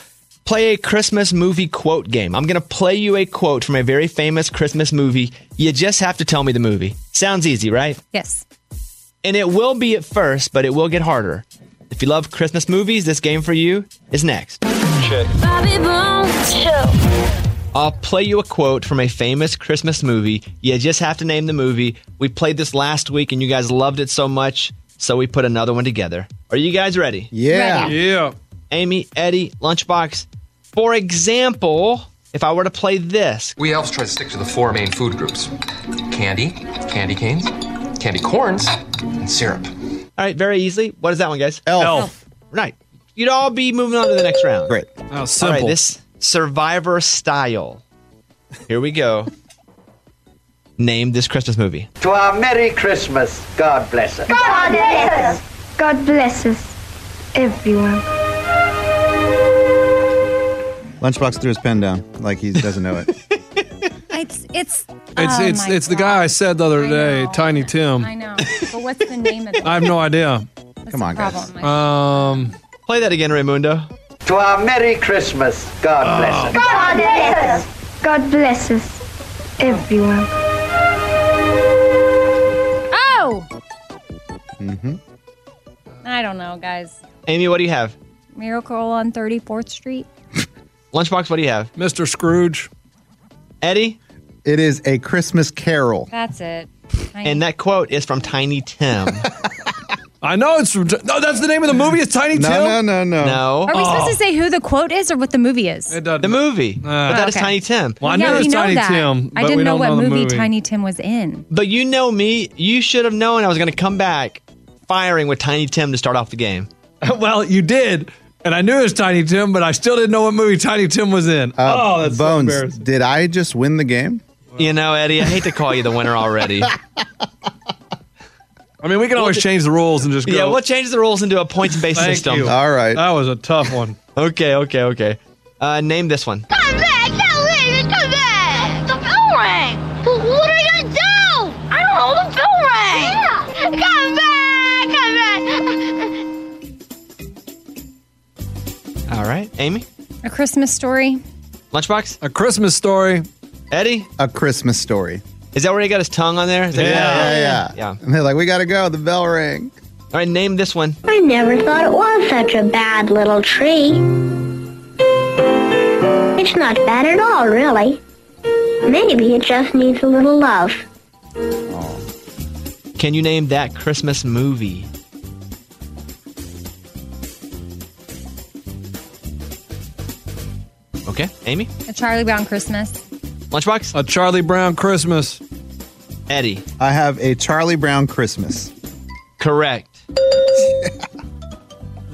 play a Christmas movie quote game. I'm going to play you a quote from a very famous Christmas movie. You just have to tell me the movie. Sounds easy, right? Yes. And it will be at first, but it will get harder. If you love Christmas movies, this game for you is next. Bobby Bones Show. I'll play you a quote from a famous Christmas movie. You just have to name the movie. We played this last week and you guys loved it so much, so we put another one together. Are you guys ready? Yeah. Ready. Yeah. Amy, Eddie, Lunchbox. For example, if I were to play this, We elves try to stick to the four main food groups candy, candy canes, candy corns, and syrup. All right, very easily. What is that one, guys? Elf. Elf. Right. You'd all be moving on to the next round. Great. Oh, simple. right, this Survivor style. Here we go. Name this Christmas movie. To our Merry Christmas. God bless us. God bless us. God bless us, everyone. Lunchbox threw his pen down like he doesn't know it. It's it's It's oh it's my it's the guy I said the other day, Tiny Tim. I know. But what's the name of it? I have no idea. Come on, guys. Problem. Um, Play that again, Raymundo. To our Merry Christmas. God bless us. God bless us. God bless us, everyone. Oh, Mm-hmm. I don't know, guys. Amy, what do you have? Miracle on 34th Street. Lunchbox, what do you have? Mr. Scrooge. Eddie? It is a Christmas carol. That's it. And that quote is from Tiny Tim. I know it's from. No, that's the name of the movie. It's Tiny Tim. no, no, no. no. Are we supposed to oh. say who the quote is or what the movie is? It doesn't. The movie. Ah. but that is okay. Tiny Tim. Well, I yeah, knew it we was know Tiny that. Tim. I but didn't we know don't what know the movie, movie. Tiny Tim was in. But you know me. You should have known I was going to come back firing with Tiny Tim to start off the game. well, you did, and I knew it was Tiny Tim, but I still didn't know what movie Tiny Tim was in. Uh, oh, that's Bones, embarrassing. did I just win the game? You know, Eddie, I hate to call you the winner already. I mean, we can always change the rules and just go. yeah, we'll change the rules into a points based system. you. All right. That was a tough one. Okay, okay, okay. Uh, name this one. Come back! Come back! Right, Amy. A Christmas story. Lunchbox. A Christmas story. Eddie. A Christmas story. Is that where he got his tongue on there? Is that- Yeah, yeah, yeah. yeah. And they're like, we got to go. The bell rang. All right, name this one. I never thought it was such a bad little tree. It's not bad at all, really. Maybe it just needs a little love. Can you name that Christmas movie? Okay, Amy. A Charlie Brown Christmas. Lunchbox. A Charlie Brown Christmas. Eddie. I have a Charlie Brown Christmas. Correct. All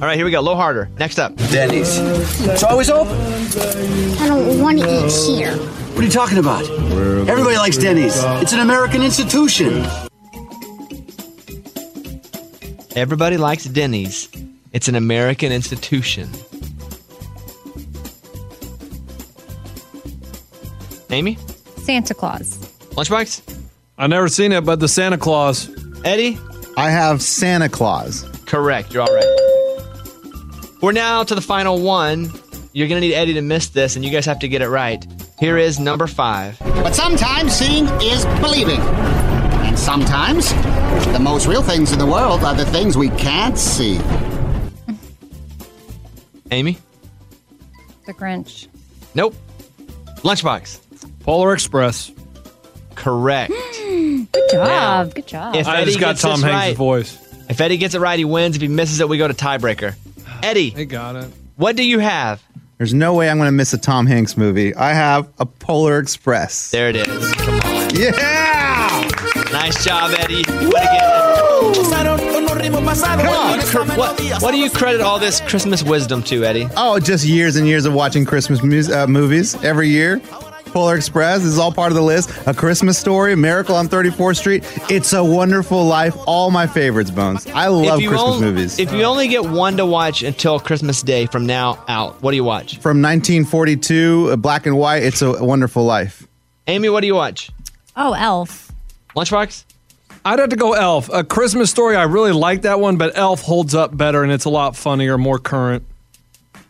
right, here we go. A little harder. Next up. Denny's. It's always open. I don't want to eat here. What are you talking about? Everybody likes Denny's. It's an American institution. Everybody likes Denny's. It's an American institution. Amy? Santa Claus. Lunchbox? I never seen it, but the Santa Claus. Eddie? I have Santa Claus. Correct. You're all right. We're now to the final one. You're going to need Eddie to miss this, and you guys have to get it right. Here is number five. But sometimes seeing is believing. And sometimes the most real things in the world are the things we can't see. Amy? The Grinch. Nope. Lunchbox? Polar Express. Correct. Good job. Good job. If I Eddie just got gets Tom this Hanks' right, voice. If Eddie gets it right, he wins. If he misses it, we go to tiebreaker. Eddie, He got it. what do you have? There's no way I'm going to miss a Tom Hanks movie. I have a Polar Express. There it is. Come on. Yeah! Nice job, Eddie. You win again. Come on. Cr- What, what do you credit all this Christmas wisdom to, Eddie? Oh, just years and years of watching Christmas mus- uh, movies every year. Polar Express This is all part of the list. A Christmas Story, Miracle on 34th Street. It's a Wonderful Life. All my favorites, Bones. I love Christmas on- movies. If you only get one to watch until Christmas Day from now out, what do you watch? From 1942, uh, black and white, It's a Wonderful Life. Amy, what do you watch? Oh, Elf. Lunchbox? I'd have to go Elf. A Christmas Story. I really like that one, but Elf holds up better and it's a lot funnier, more current.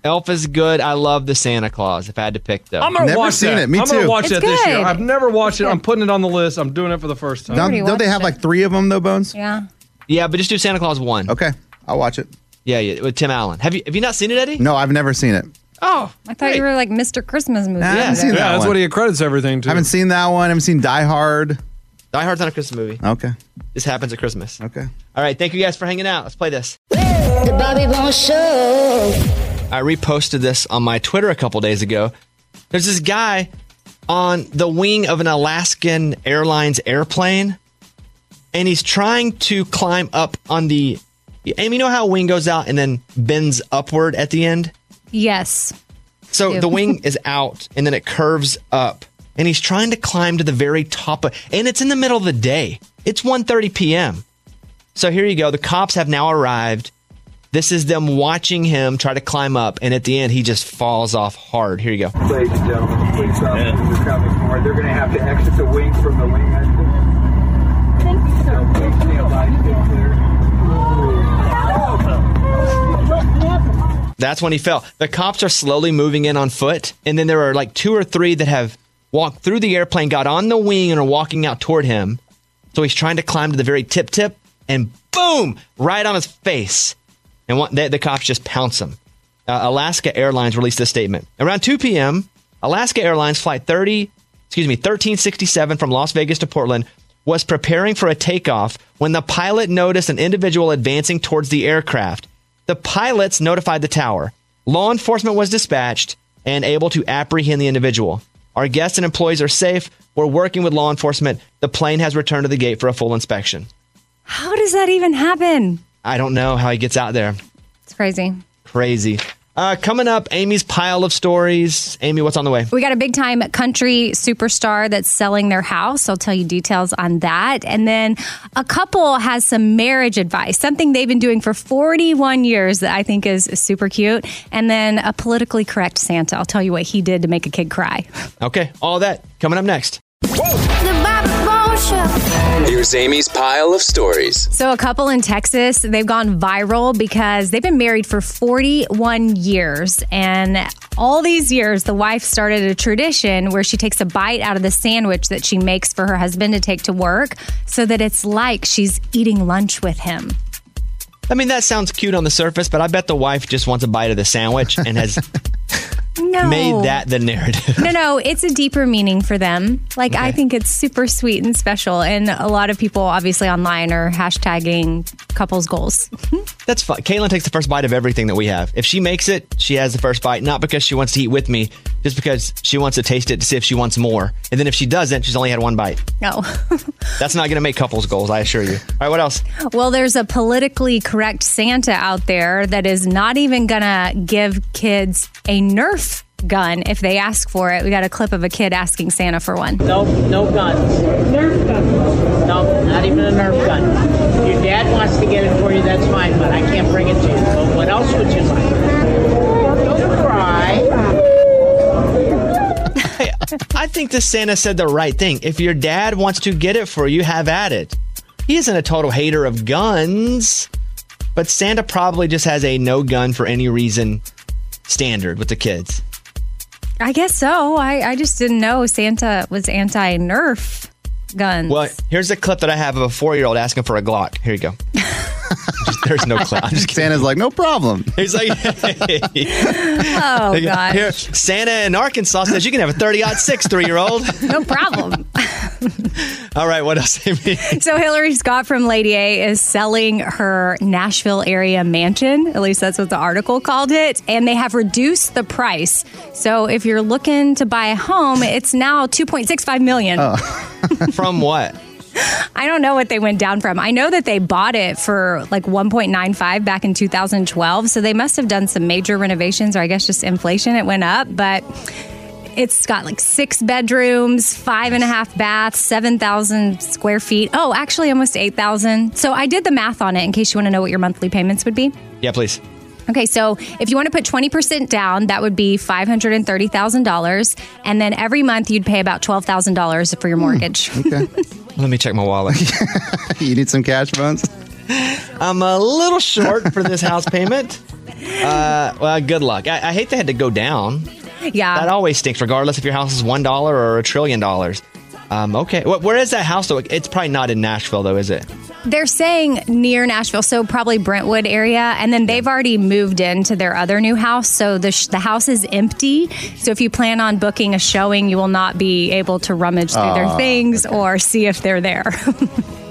Elf is good. I love the Santa Claus. If I had to pick, though, I'm gonna Never watch seen that. it. Me I'm gonna too. watch It's that this year. good. I've never watched it. I'm putting it on the list. I'm doing it for the first time. Don't, already don't they watched have it. like three of them, though, Bones? Yeah. yeah, but just do Santa Claus one. Okay, I'll watch it. Yeah, yeah, with Tim Allen. Have you have you not seen it, Eddie? No, I've never seen it. Oh, I thought you were like Mr. Christmas movie. Nah, I haven't seen yeah, that that's one. what he accredits everything to. I haven't seen that one. I haven't seen Die Hard. Die Hard's not a Christmas movie. Okay, This happens at Christmas. okay. All right, thank you guys for hanging out. Let's play this. The Bobby Bones Show. I reposted this on my Twitter a couple days ago. There's this guy on the wing of an Alaskan Airlines airplane, and he's trying to climb up on the. Amy, you know how a wing goes out and then bends upward at the end? Yes. So the wing is out and then it curves up. And he's trying to climb to the very top of and it's in the middle of the day. It's 1:30 p.m. So here you go. The cops have now arrived. This is them watching him try to climb up and at the end he just falls off hard. Here you go. Ladies and gentlemen, police officers are coming forward. They're going to have to exit the wing from the wing exit. So please stand by to get clear. That's when he fell. The cops are slowly moving in on foot, and then there are like two or three that have walked through the airplane, got on the wing, and are walking out toward him. So he's trying to climb to the very tip tip, and boom, right on his face. And one, the, cops just pounce them. Uh, Alaska Airlines released a statement. Around 2 p.m., Alaska Airlines flight 30, excuse me, 1367 from Las Vegas to Portland was preparing for a takeoff when the pilot noticed an individual advancing towards the aircraft. The pilots notified the tower. Law enforcement was dispatched and able to apprehend the individual. Our guests and employees are safe. We're working with law enforcement. The plane has returned to the gate for a full inspection. How does that even happen? I don't know how he gets out there. It's crazy. Crazy. Uh, coming up, Amy's pile of stories. Amy, what's on the way? We got a big time country superstar that's selling their house. I'll tell you details on that. And then a couple has some marriage advice, something they've been doing for 41 years that I think is super cute. And then a politically correct Santa. I'll tell you what he did to make a kid cry. Okay, all that coming up next. Here's Amy's pile of stories. So, a couple in Texas, they've gone viral because they've been married for 41 years. And all these years, the wife started a tradition where she takes a bite out of the sandwich that she makes for her husband to take to work so that it's like she's eating lunch with him. I mean, that sounds cute on the surface, but I bet the wife just wants a bite of the sandwich and has No. made that the narrative. no, no, it's a deeper meaning for them. Like, I think it's super sweet and special. And a lot of people, obviously, online are hashtagging couples goals. That's fine. Caitlin takes the first bite of everything that we have. If she makes it, she has the first bite, not because she wants to eat with me, just because she wants to taste it to see if she wants more. And then if she doesn't, she's only had one bite. No. That's not going to make couples goals, I assure you. All right, what else? Well, there's a politically correct Santa out there that is not even going to give kids a Nerf gun if they ask for it. We got a clip of a kid asking Santa for one. No, no guns. Nerf gun. No, not even a Nerf gun. If your dad wants to get it for you, that's fine, but I can't bring it to you. But what else would you like? Don't cry. I think the Santa said the right thing. If your dad wants to get it for you, have at it. He isn't a total hater of guns, but Santa probably just has a no gun for any reason standard with the kids. I guess so. I, I just didn't know Santa was anti Nerf guns. Well, here's a clip that I have of a four year old asking for a Glock. Here you go. Just- there's no clip. I'm just kidding. Santa's like, no problem. He's like, oh, God. Here, Santa in Arkansas says you can have a thirty odd six three year old. No problem. All right, what else, Amy? So Hillary Scott from Lady A is selling her Nashville area mansion. At least that's what the article called it. And they have reduced the price. So if you're looking to buy a home, it's now 2.65 million. Oh. From what? I don't know what they went down from. I know that they bought it for like 1.95 back in 2012. So they must have done some major renovations or I guess just inflation. It went up, but it's got like six bedrooms, five and a half baths, 7,000 square feet. Oh, actually almost 8,000. So I did the math on it in case you want to know what your monthly payments would be. Yeah, please. Okay, so if you want to put 20% down, that would be $530,000. And then every month you'd pay about $12,000 for your mortgage. Okay. Let me check my wallet. you need some cash funds? I'm a little short for this house payment. Uh, well, good luck. I, I hate they had to go down. Yeah. That always stinks, regardless if your house is one dollar or a trillion dollars. Um, okay, where is that house though? It's probably not in Nashville though, is it? They're saying near Nashville, so probably Brentwood area, and then they've already moved into their other new house. So the sh- the house is empty. So if you plan on booking a showing, you will not be able to rummage through their Aw, things or see if they're there.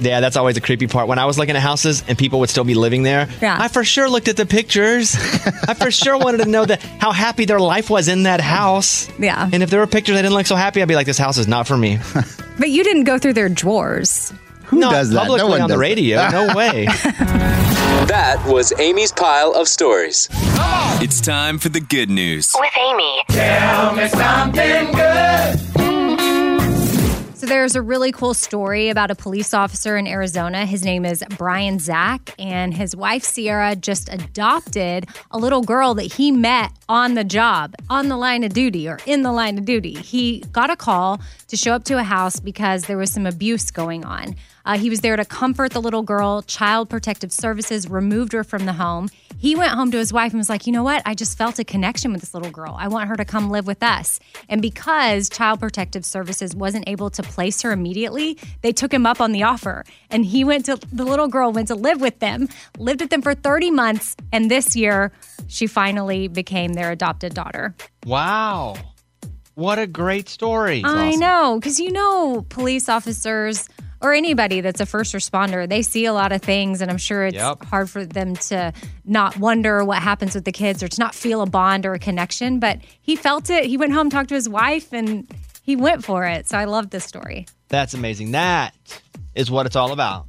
Yeah, that's always a creepy part. When I was looking at houses and people would still be living there, Yeah. I for sure looked at the pictures. I for sure wanted to know that how happy their life was in that house. Yeah. And if there were pictures that didn't look so happy, I'd be like, this house is not for me. but you didn't go through their drawers. Who no, does that? No one on the radio. that. No way. That was Amy's pile of stories. It's time for the good news. With Amy. Tell me something good. There's a really cool story about a police officer in Arizona. His name is Brian Zach, and his wife Sierra just adopted a little girl that he met on the job, on the line of duty, or in the line of duty. He got a call to show up to a house because there was some abuse going on. Uh, he was there to comfort the little girl. Child Protective Services removed her from the home. He went home to his wife and was like, you know what? I just felt a connection with this little girl. I want her to come live with us. And because Child Protective Services wasn't able to place her immediately, they took him up on the offer. And he went to, the little girl went to live with them, lived with them for 30 months. And this year, she finally became their adopted daughter. wow. What a great story. I know, because you know, police officers or anybody that's a first responder, they see a lot of things, and I'm sure it's Yep. hard for them to not wonder what happens with the kids or to not feel a bond or a connection. But he felt it. He went home, talked to his wife, and he went for it. So I love this story. That's amazing. That is what it's all about.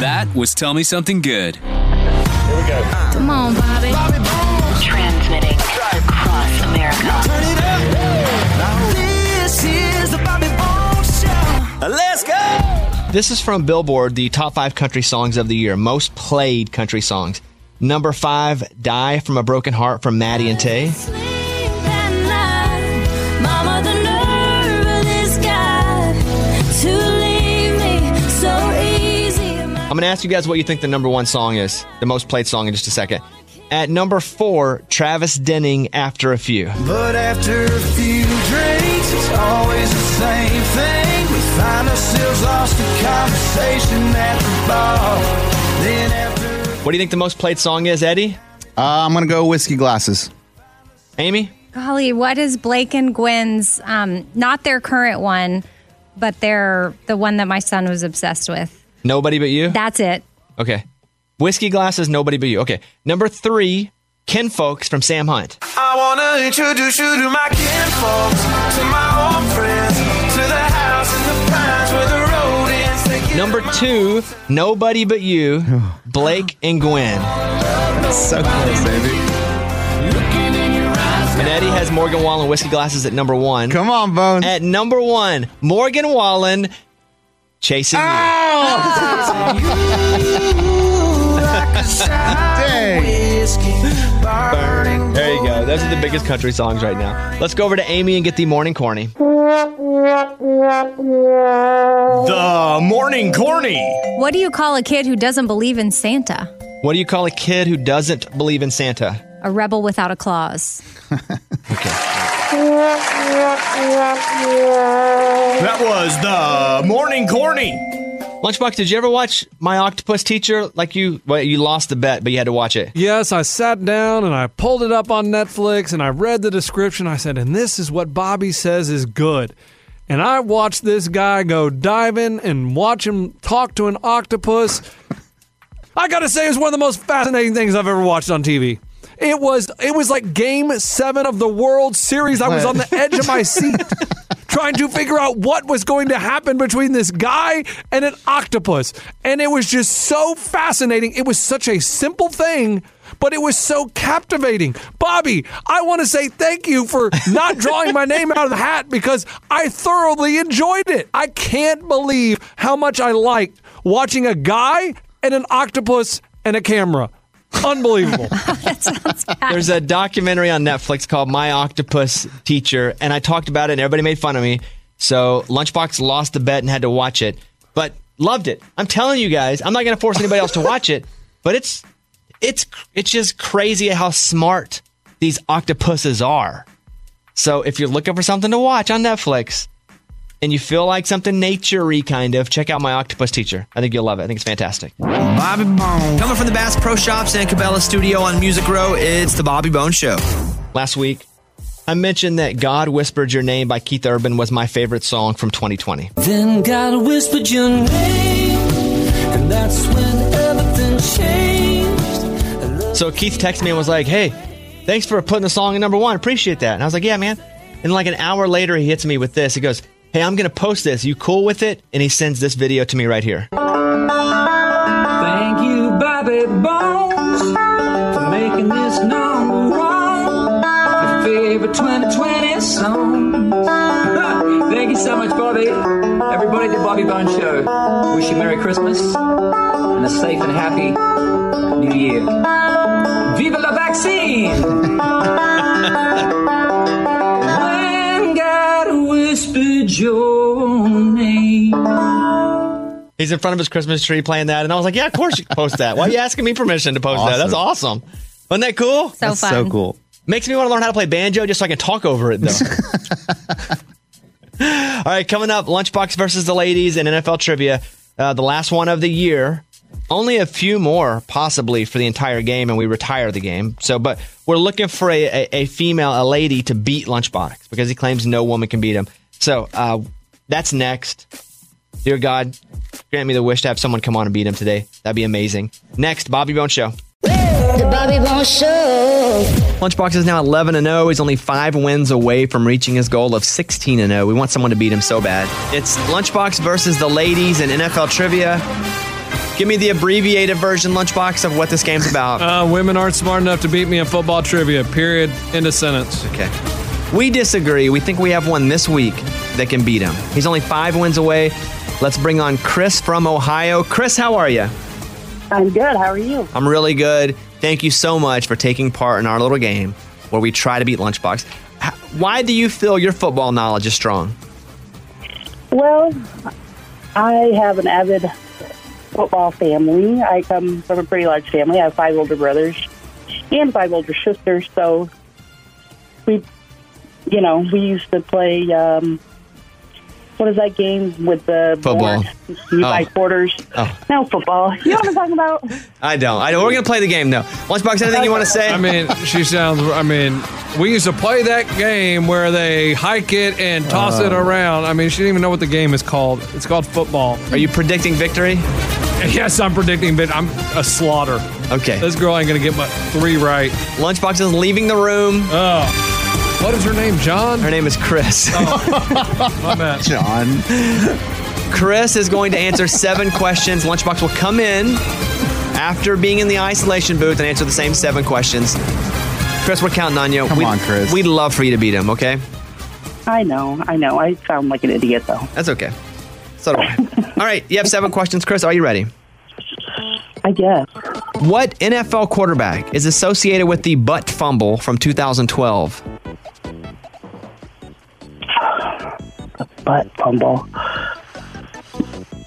That was Tell Me Something Good. Here we go. Come on, Bobby. happening across America. Turn it up. This is the Bobby Bones Show. Let's go. This is from Billboard, the top five country songs of the year, most played country songs. Number five, Die from a Broken Heart from Maddie and Tae. I'm going to ask you guys what you think the number one song is, the most played song in just a second. At number four, Travis Denning, After a Few. But after a few drinks, it's always the same thing. We find ourselves lost in conversation at the bar. Then after What do you think the most played song is, Eddie? Uh, I'm going to go whiskey glasses. Amy? Golly, what is Blake and Gwen's? Um, not their current one, but their the one that my son was obsessed with. Nobody But You? That's it. Okay. Whiskey Glasses, Nobody But You. Okay. Number three, Kinfolks from Sam Hunt. I wanna introduce you to my kinfolks, to my Number two, Nobody But You, Blake and Gwen. so close, baby. And Eddie has Morgan Wallen Whiskey Glasses at number one. Come on, Bones. At number one, Morgan Wallen, Chasing Dang. There you go. Those are the biggest country songs right now. Let's go over to Amy and get the morning corny. The morning corny. What do you call a kid who doesn't believe in Santa? What do you call a kid who doesn't believe in Santa? A rebel without a clause. okay. That was the morning corny. Lunchbox, did you ever watch My Octopus Teacher? Like you, well, you lost the bet, but you had to watch it. Yes, I sat down and I pulled it up on Netflix and I read the description. I said, and this is what Bobby says is good. And I watched this guy go diving and watch him talk to an octopus. I gotta say, it's one of the most fascinating things I've ever watched on TV. It was it was like game seven of the World Series. I was on the edge of my seat trying to figure out what was going to happen between this guy and an octopus. And it was just so fascinating. It was such a simple thing, but it was so captivating. Bobby, I want to say thank you for not drawing my name out of the hat because I thoroughly enjoyed it. I can't believe how much I liked watching a guy and an octopus and a camera. Unbelievable. There's a documentary on Netflix called My Octopus Teacher, and I talked about it, and everybody made fun of me. So Lunchbox lost the bet and had to watch it, but loved it. I'm telling you guys, I'm not going to force anybody else to watch it, but it's it's it's just crazy how smart these octopuses are. So if you're looking for something to watch on Netflix and you feel like something nature-y kind of, check out My Octopus Teacher. I think you'll love it. I think it's fantastic. Bobby Bone. Coming from the Bass Pro Shops and Cabela Studio on Music Row, it's the Bobby Bone Show. Last week, I mentioned that God Whispered Your Name by Keith Urban was my favorite song from 2020. Then God whispered your name, and that's when everything changed. So Keith texted me and was like, hey, thanks for putting the song in number one. Appreciate that. And I was like, yeah, man. And like an hour later, he hits me with this. He goes, hey, I'm going to post this. You cool with it? And he sends this video to me right here. Thank you, Bobby Bones, for making this number one. Your favorite 2020 song. Thank you so much, Bobby. Everybody at the Bobby Bones Show, wish you Merry Christmas and a safe and happy New Year. Viva la vaccine! when God whispered your name. He's in front of his Christmas tree playing that. And I was like, yeah, of course you can post that. Why are you asking me permission to post that? That's awesome. Wasn't that cool? So That's so cool. Makes me want to learn how to play banjo just so I can talk over it, though. All right, coming up, Lunchbox versus the ladies in NFL trivia. Uh, the last one of the year. Only a few more, possibly, for the entire game, and we retire the game. So, but we're looking for a, a, a female, a lady, to beat Lunchbox because he claims no woman can beat him. So, uh, that's next. Dear God, grant me the wish to have someone come on and beat him today. That'd be amazing. Next, Bobby Bone Show. The Bobby Bones Show. Lunchbox is now 11 and 0. He's only five wins away from reaching his goal of 16 and 0. We want someone to beat him so bad. It's Lunchbox versus the ladies in NFL trivia. Give me the abbreviated version, Lunchbox, of what this game's about. Uh, women aren't smart enough to beat me in football trivia. Period. End of sentence. Okay. We disagree. We think we have one this week that can beat him. He's only five wins away. Let's bring on Chris from Ohio. Chris, how are you? I'm good. How are you? I'm really good. Thank you so much for taking part in our little game where we try to beat Lunchbox. Why do you feel your football knowledge is strong? Well, I have an avid football family. I come from a pretty large family. I have five older brothers and five older sisters. So we, you know, we used to play. Um, what is that game with the Football. board? You buy Oh. quarters. Oh. No football. You know what I'm talking about? I don't. I don't. We're going to play the game, though. Lunchbox, anything you want to say? I mean, she sounds. I mean, we used to play that game where they hike it and toss it Oh. around. I mean, she didn't even know what the game is called. It's called football. Are you predicting victory? Yes, I'm predicting, but I'm a slaughter. Okay. This girl ain't gonna get my three right. Lunchbox is leaving the room. Oh. What is her name, John? Her name is Chris. Oh, my bad. John. Chris is going to answer seven questions. Lunchbox will come in after being in the isolation booth and answer the same seven questions. Chris, we're counting on you. Come We'd- on, Chris. We'd love for you to beat him, okay? I know. I know. I sound like an idiot though. That's okay. So do I. All right, you have seven questions. Chris, are you ready? I guess. What NFL quarterback is associated with the butt fumble from 2012? Butt fumble.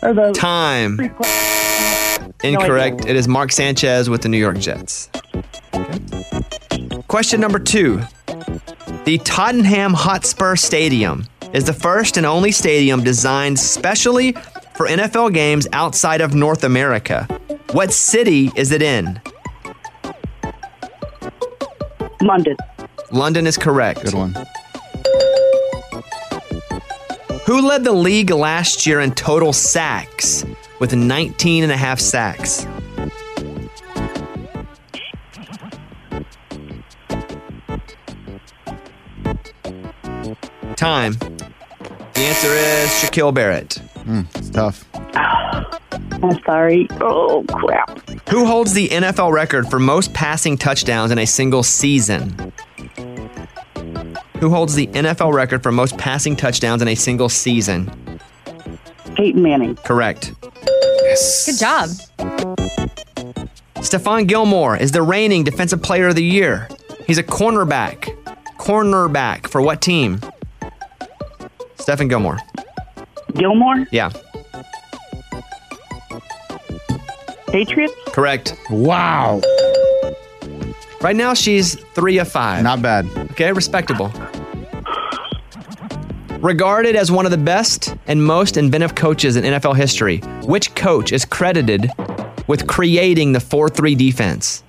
Or the Time. Incorrect. It is Mark Sanchez with the New York Jets. Question number two. The Tottenham Hotspur Stadium is the first and only stadium designed specially for NFL games outside of North America. What city is it in? London. London is correct. Good one. Who led the league last year in total sacks with 19 and a half sacks? Time. The answer is Shaquille Barrett. Mm, it's tough. I'm sorry. Oh crap. Who holds the NFL record for most passing touchdowns in a single season? Who holds the NFL record for most passing touchdowns in a single season? Peyton Manning. Correct. Yes. Good job. Stephon Gilmore is the reigning Defensive Player of the Year. He's a cornerback. Cornerback for what team? Stephon Gilmore. Gilmore. Yeah, Patriots. correct. Wow. Right now she's three of five. Not bad. Okay, respectable. Regarded as one of the best and most inventive coaches in NFL history, which coach is credited with creating the 4 3 defense?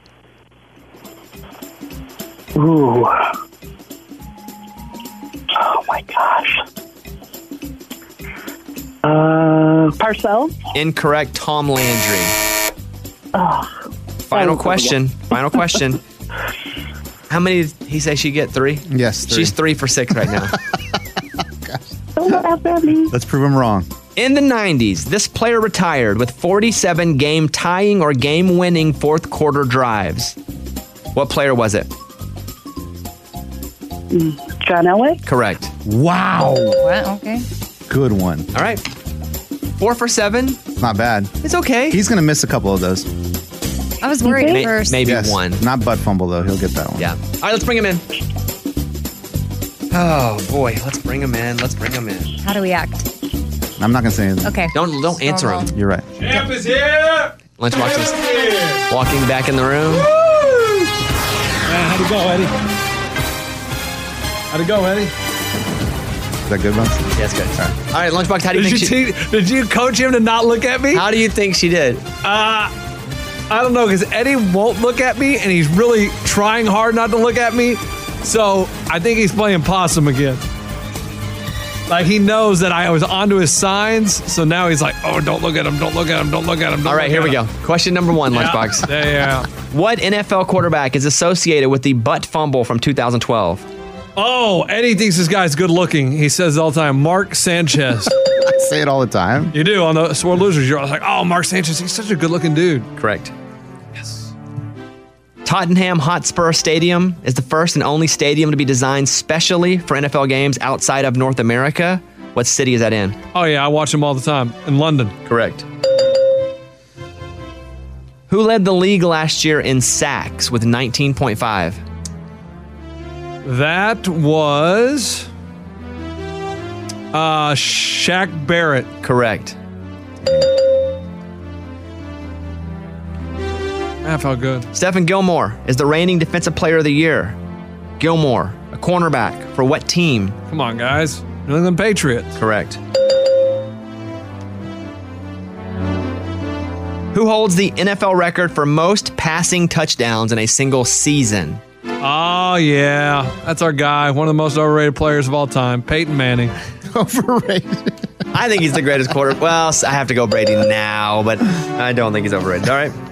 Ooh. Oh my gosh. Uh, Parcells. Incorrect, Tom Landry. Oh, Final question. Final question. How many did he say she get? Three? Yes, three. She's three for six right now. don't laugh at me. Let's prove him wrong. In the 90s, this player retired with 47 game tying or game winning fourth quarter drives. What player was it? Mm, John Elway. Correct. Wow. Wow, okay. Good one. All right. Four for seven. Not bad. It's okay. He's going to miss a couple of those. I was worried May- at first. maybe Yes. one. Not butt fumble, though. He'll get that one. Yeah. All right, let's bring him in. Oh boy, let's bring him in. Let's bring him in. How do we act? I'm not going to say anything. Okay. Don't don't answer him. You're right. Champ is here. Lunchbox is walking back in the room. Man, how'd it go, Eddie? How'd it go, Eddie? Is that good, Buns? Yes, it's good. All right, Lunchbox. How do you Did think you, she? te- did you coach him to not look at me? How do you think she did? Uh, I don't know because Eddie won't look at me, and he's really trying hard not to look at me. So I think he's playing possum again. Like he knows that I was onto his signs, so now he's like, "Oh, don't look at him! Don't look at him! Don't look at him!" Don't All right, here we him." go. Question number one, Yeah. Lunchbox. Yeah, yeah. What NFL quarterback is associated with the butt fumble from 2012? Oh, Eddie thinks this guy's good looking. He says all the time, Mark Sanchez. I say it all the time. You do on the Sword Losers. You're always like, oh, Mark Sanchez, he's such a good looking dude. Correct. Tottenham Hotspur Stadium is the first and only stadium to be designed specially for NFL games outside of North America. What city is that in? Oh, yeah, I watch them all the time in London. Correct. Who led the league last year in sacks with 19.5? That was uh Shaq Barrett. Correct. That felt good. Stephon Gilmore is the reigning Defensive Player of the Year. Gilmore, a cornerback for what team? Come on, guys. New England Patriots. Correct. Who holds the NFL record for most passing touchdowns in a single season? Oh, yeah. That's our guy. One of the most overrated players of all time, Peyton Manning. overrated. I think he's the greatest quarter. Well, I have to go Brady now, but I don't think he's overrated. All right.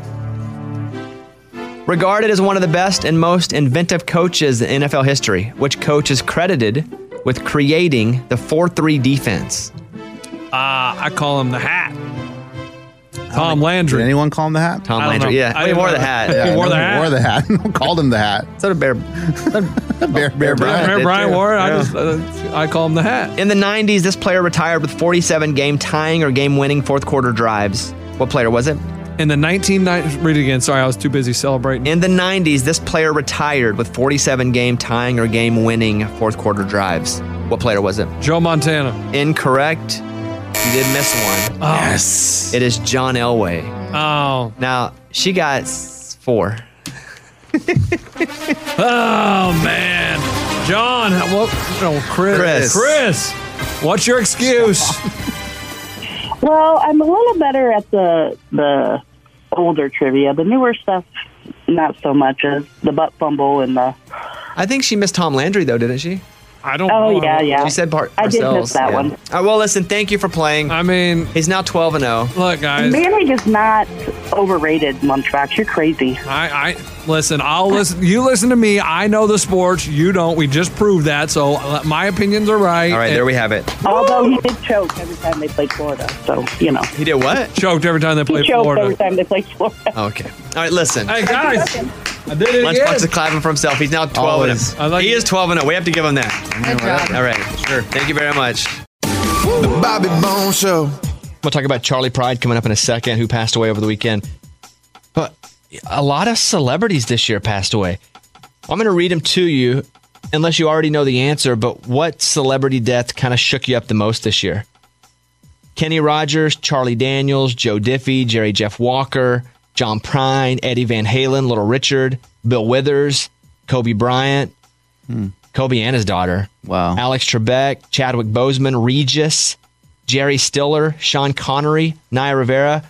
Regarded as one of the best and most inventive coaches in NFL history, which coach is credited with creating the 4 3 defense? Uh, I call him the hat. Tom Landry. Did anyone call him the hat? Tom Landry. know. Yeah, I he wore the hat. He wore know the he hat. Wore the hat. No called him the hat. So did Bear. Bear, Bear Bryant. Remember did Brian too. Warren? I just uh, I call him the hat. In the 90s, this player retired with 47 game tying or game winning fourth quarter drives. What player was it? In the 1990s, read it again. Sorry, I was too busy celebrating. In the 90s, this player retired with 47 game tying or game winning fourth quarter drives. What player was it? Joe Montana. Incorrect. You did miss one. Oh. Yes. It is John Elway. Oh. Now, she got s- four. Oh man, John. What? No, Chris. Chris. Chris. What's your excuse? Well, I'm a little better at the the older trivia. The newer stuff, not so much as the butt fumble and the. I think she missed Tom Landry, though, didn't she? I don't. Oh, know. yeah, yeah. She said part. I did miss that yeah. one. All right, well, listen, thank you for playing. I mean, He's now 12 and oh. 0. look, guys. Manning is not overrated, Lunchbox. You're crazy. I, I listen. I'll listen. You listen to me. I know the sports. You don't. We just proved that. So uh, my opinions are right. All right, there we have it. Although he did choke every time they played Florida, so you know He did what? Choked every time they played he played choked Florida. every time they played Florida. Okay. All right, listen. Hey guys, I did it Lunchbox is again. clapping for himself. He's now 12 Always. and I 0. like He it. is 12 and 0. We have to give him that. Good job. All right. Sure. Thank you very much. The Bobby Bone Show. We'll talk about Charlie Pride coming up in a second, who passed away over the weekend. But a lot of celebrities this year passed away. I'm going to read them to you, unless you already know the answer. But what celebrity death kind of shook you up the most this year? Kenny Rogers, Charlie Daniels, Joe Diffie, Jerry Jeff Walker, John Prine, Eddie Van Halen, Little Richard, Bill Withers, Kobe Bryant, hmm. Kobe and his daughter. Wow. Alex Trebek, Chadwick Boseman, Regis, Jerry Stiller, Sean Connery, Naya Rivera,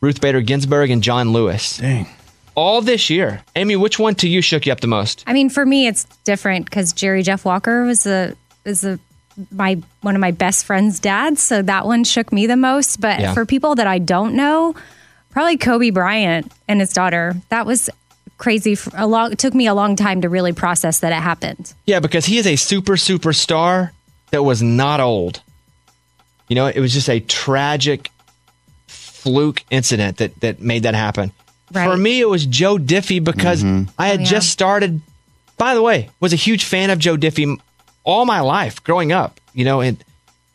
Ruth Bader Ginsburg, and John Lewis. Dang. All this year. Amy, which one to you shook you up the most? I mean, for me, it's different because Jerry Jeff Walker was a is a my one of my best friend's dads, so that one shook me the most. But Yeah. for people that I don't know, probably Kobe Bryant and his daughter. That was crazy. For a long, it took me a long time to really process that it happened. Yeah, because he is a super superstar that was not old. You know, it was just a tragic fluke incident that that made that happen. Right. For me, it was Joe Diffie because mm-hmm. I had Oh, yeah. just started. By the way, was a huge fan of Joe Diffie all my life growing up. You know, and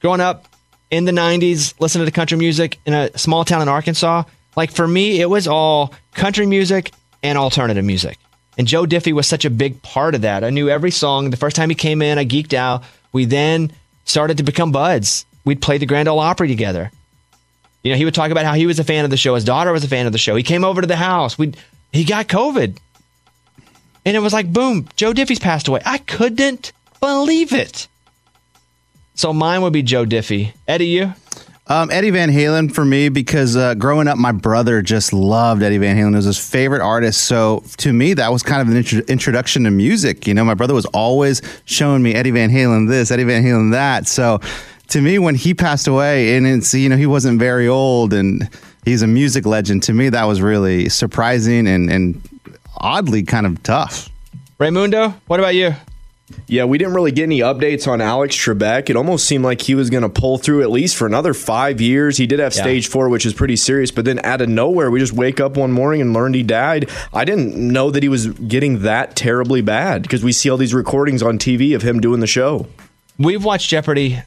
growing up in the '90s, listening to country music in a small town in Arkansas. Like for me, it was all country music and alternative music. And Joe Diffie was such a big part of that. I knew every song. The first time he came in, I geeked out. We then started to become buds. We'd play the Grand Ole Opry together. You know, he would talk about how he was a fan of the show. His daughter was a fan of the show. He came over to the house. We he got COVID. And it was like, boom, Joe Diffie's passed away. I couldn't believe it. So mine would be Joe Diffie. Eddie, you? Um, Eddie Van Halen for me because uh, growing up, my brother just loved Eddie Van Halen. It was his favorite artist. So to me, that was kind of an intro- introduction to music. You know, my brother was always showing me Eddie Van Halen this, Eddie Van Halen that. So to me, when he passed away, and it's you know he wasn't very old and he's a music legend. To me, that was really surprising and and oddly kind of tough. Raymundo, what about you? Yeah, we didn't really get any updates on Alex Trebek. It almost seemed like he was going to pull through at least for another five years. He did have Yeah. stage four, which is pretty serious, but then out of nowhere, we just wake up one morning and learned he died. I didn't know that he was getting that terribly bad because we see all these recordings on TV of him doing the show. We've watched Jeopardy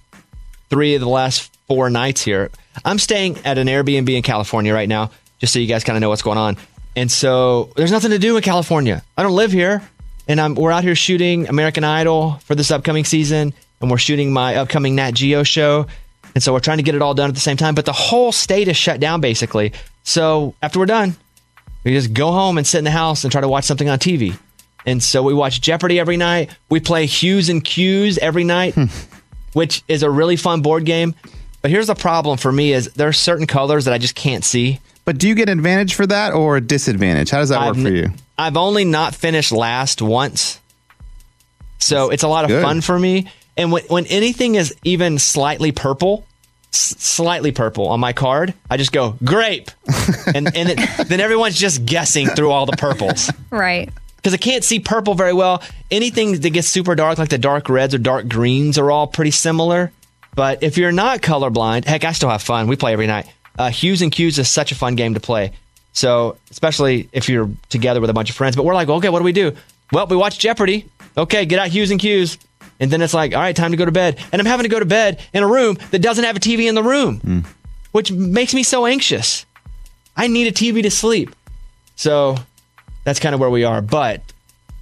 three of the last four nights here. I'm staying at an Airbnb in California right now, just so you guys kind of know what's going on. And so there's nothing to do in California. I don't live here, and I'm we're out here shooting American Idol for this upcoming season, and we're shooting my upcoming Nat Geo show. And so we're trying to get it all done at the same time. But the whole state is shut down basically. So after we're done, we just go home and sit in the house and try to watch something on TV. And so we watch Jeopardy every night. We play Hues and Cues every night, hmm. which is a really fun board game. But here's the problem for me is there are certain colors that I just can't see. But do you get an advantage for that or a disadvantage? How does that work I've for n- you? I've only not finished last once. So it's a lot of good. fun for me. And when, when anything is even slightly purple, s- slightly purple on my card, I just go grape. and and it, then everyone's just guessing through all the purples. Right. because I can't see purple very well. Anything that gets super dark, like the dark reds or dark greens, are all pretty similar. But if you're not colorblind, heck, I still have fun. We play every night. Uh, Hues and Cues is such a fun game to play. So, especially if you're together with a bunch of friends. But we're like, okay, what do we do? Well, we watch Jeopardy. Okay, get out Hues and Cues. And then it's like, all right, time to go to bed. And I'm having to go to bed in a room that doesn't have a TV in the room, hmm. which makes me so anxious. I need a TV to sleep. So that's kind of where we are. But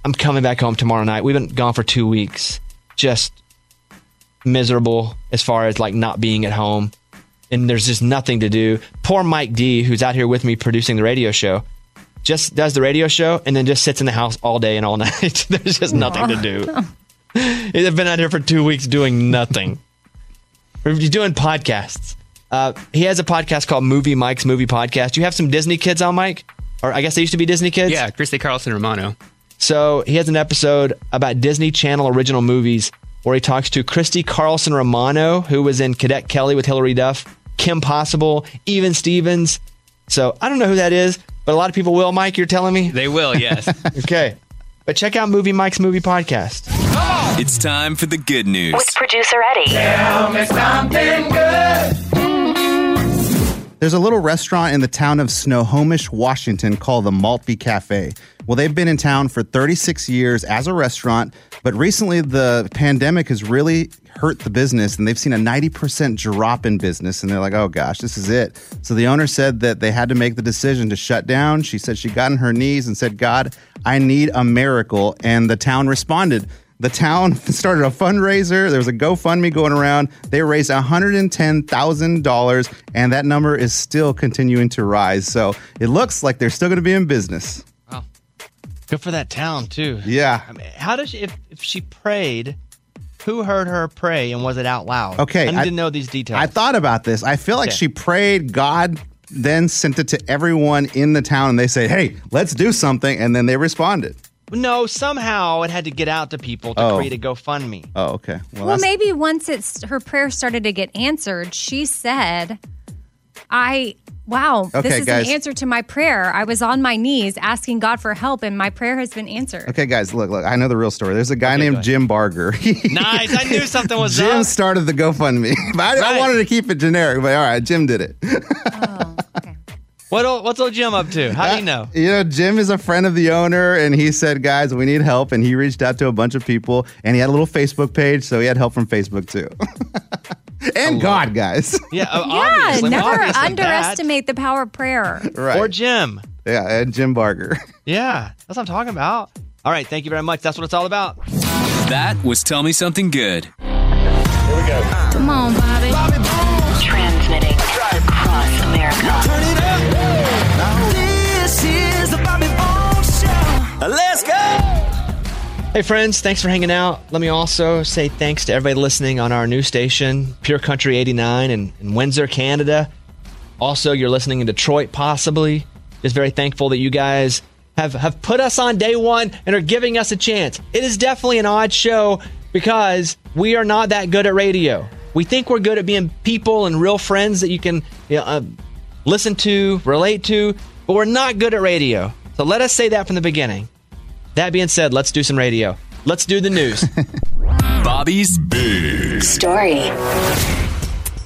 I'm coming back home tomorrow night. We've been gone for two weeks. Just miserable as far as like not being at home. And there's just nothing to do. Poor Mike D, who's out here with me producing the radio show, just does the radio show and then just sits in the house all day and all night. there's just nothing to do. He's been out here for two weeks doing nothing. He's doing podcasts. Uh, he has a podcast called Movie Mike's Movie Podcast. Do You have some Disney kids on, Mike? Or I guess they used to be Disney kids? Yeah, Christy Carlson Romano. So he has an episode about Disney Channel original movies where he talks to Christy Carlson Romano, who was in Cadet Kelly with Hilary Duff, Kim Possible, Even Stevens. So I don't know who that is, but a lot of people will. Mike, you're telling me? They will, yes. okay. But check out Movie Mike's Movie Podcast. It's time for the good news. With producer Eddie. Tell me something good. There's a little restaurant in the town of Snohomish, Washington called the Maltby Cafe. Well, they've been in town for 36 years as a restaurant, but recently the pandemic has really hurt the business and they've seen a 90% drop in business and they're like, oh gosh, this is it. So the owner said that they had to make the decision to shut down. She said she got on her knees and said, God, I need a miracle. And the town responded. The town started a fundraiser. There was a GoFundMe going around. They raised $110,000, and that number is still continuing to rise. So it looks like they're still going to be in business. Good for that town, too. Yeah. I mean, how does she, if, if she prayed, who heard her pray and was it out loud? Okay, I need I- to know these details. I thought about this. I feel like Okay. she prayed, God then sent it to everyone in the town, and they said, hey, let's do something. And then they responded. No, somehow it had to get out to people to Oh. create a GoFundMe. Oh, okay. Well, maybe once it's her prayer started to get answered, she said, "I wow, Okay, this is guys. an answer to my prayer. I was on my knees asking God for help, and my prayer has been answered." Okay, guys, look, look. I know the real story. There's a guy named Jim Barger. nice. I knew something was Jim up. started the GoFundMe. But I, I wanted to keep it generic, but all right, Jim did it. Oh, what, o- what's old Jim up to? How do you uh, know? You know, Jim is a friend of the owner, and he said, "Guys, we need help." And he reached out to a bunch of people, and he had a little Facebook page, so he had help from Facebook too. And God, guys. Yeah, uh, yeah, never obviously that. underestimate the power of prayer. right. Or Jim. Yeah, and Jim Barger. Yeah, that's what I'm talking about. All right, thank you very much. That's what it's all about. That was Tell Me Something Good. Here we go. Come on, Bobby. Transmitting across America. Turn it up. This is the Bobby Bones Show. Let's go. Hey, friends, thanks for hanging out. Let me also say thanks to everybody listening on our new station, Pure Country 89 in, in Windsor, Canada. Also, you're listening in Detroit, possibly. Just very thankful that you guys have, have put us on day one and are giving us a chance. It is definitely an odd show because we are not that good at radio. We think we're good at being people and real friends that you can you know, uh, listen to, relate to, but we're not good at radio. So let us say that from the beginning. That being said, let's do some radio. Let's do the news. Bobby's Big Story.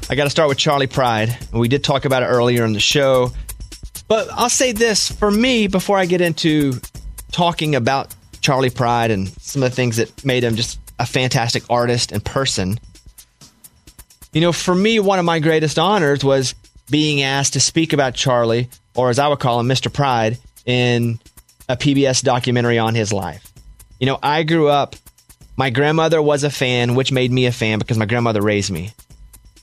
I got to start with Charlie Pride. We did talk about it earlier in the show. But I'll say this for me before I get into talking about Charlie Pride and some of the things that made him just a fantastic artist and person. You know, for me, one of my greatest honors was being asked to speak about Charlie, or as I would call him, Mr. Pride, in a PBS documentary on his life. You know, I grew up, my grandmother was a fan, which made me a fan because my grandmother raised me.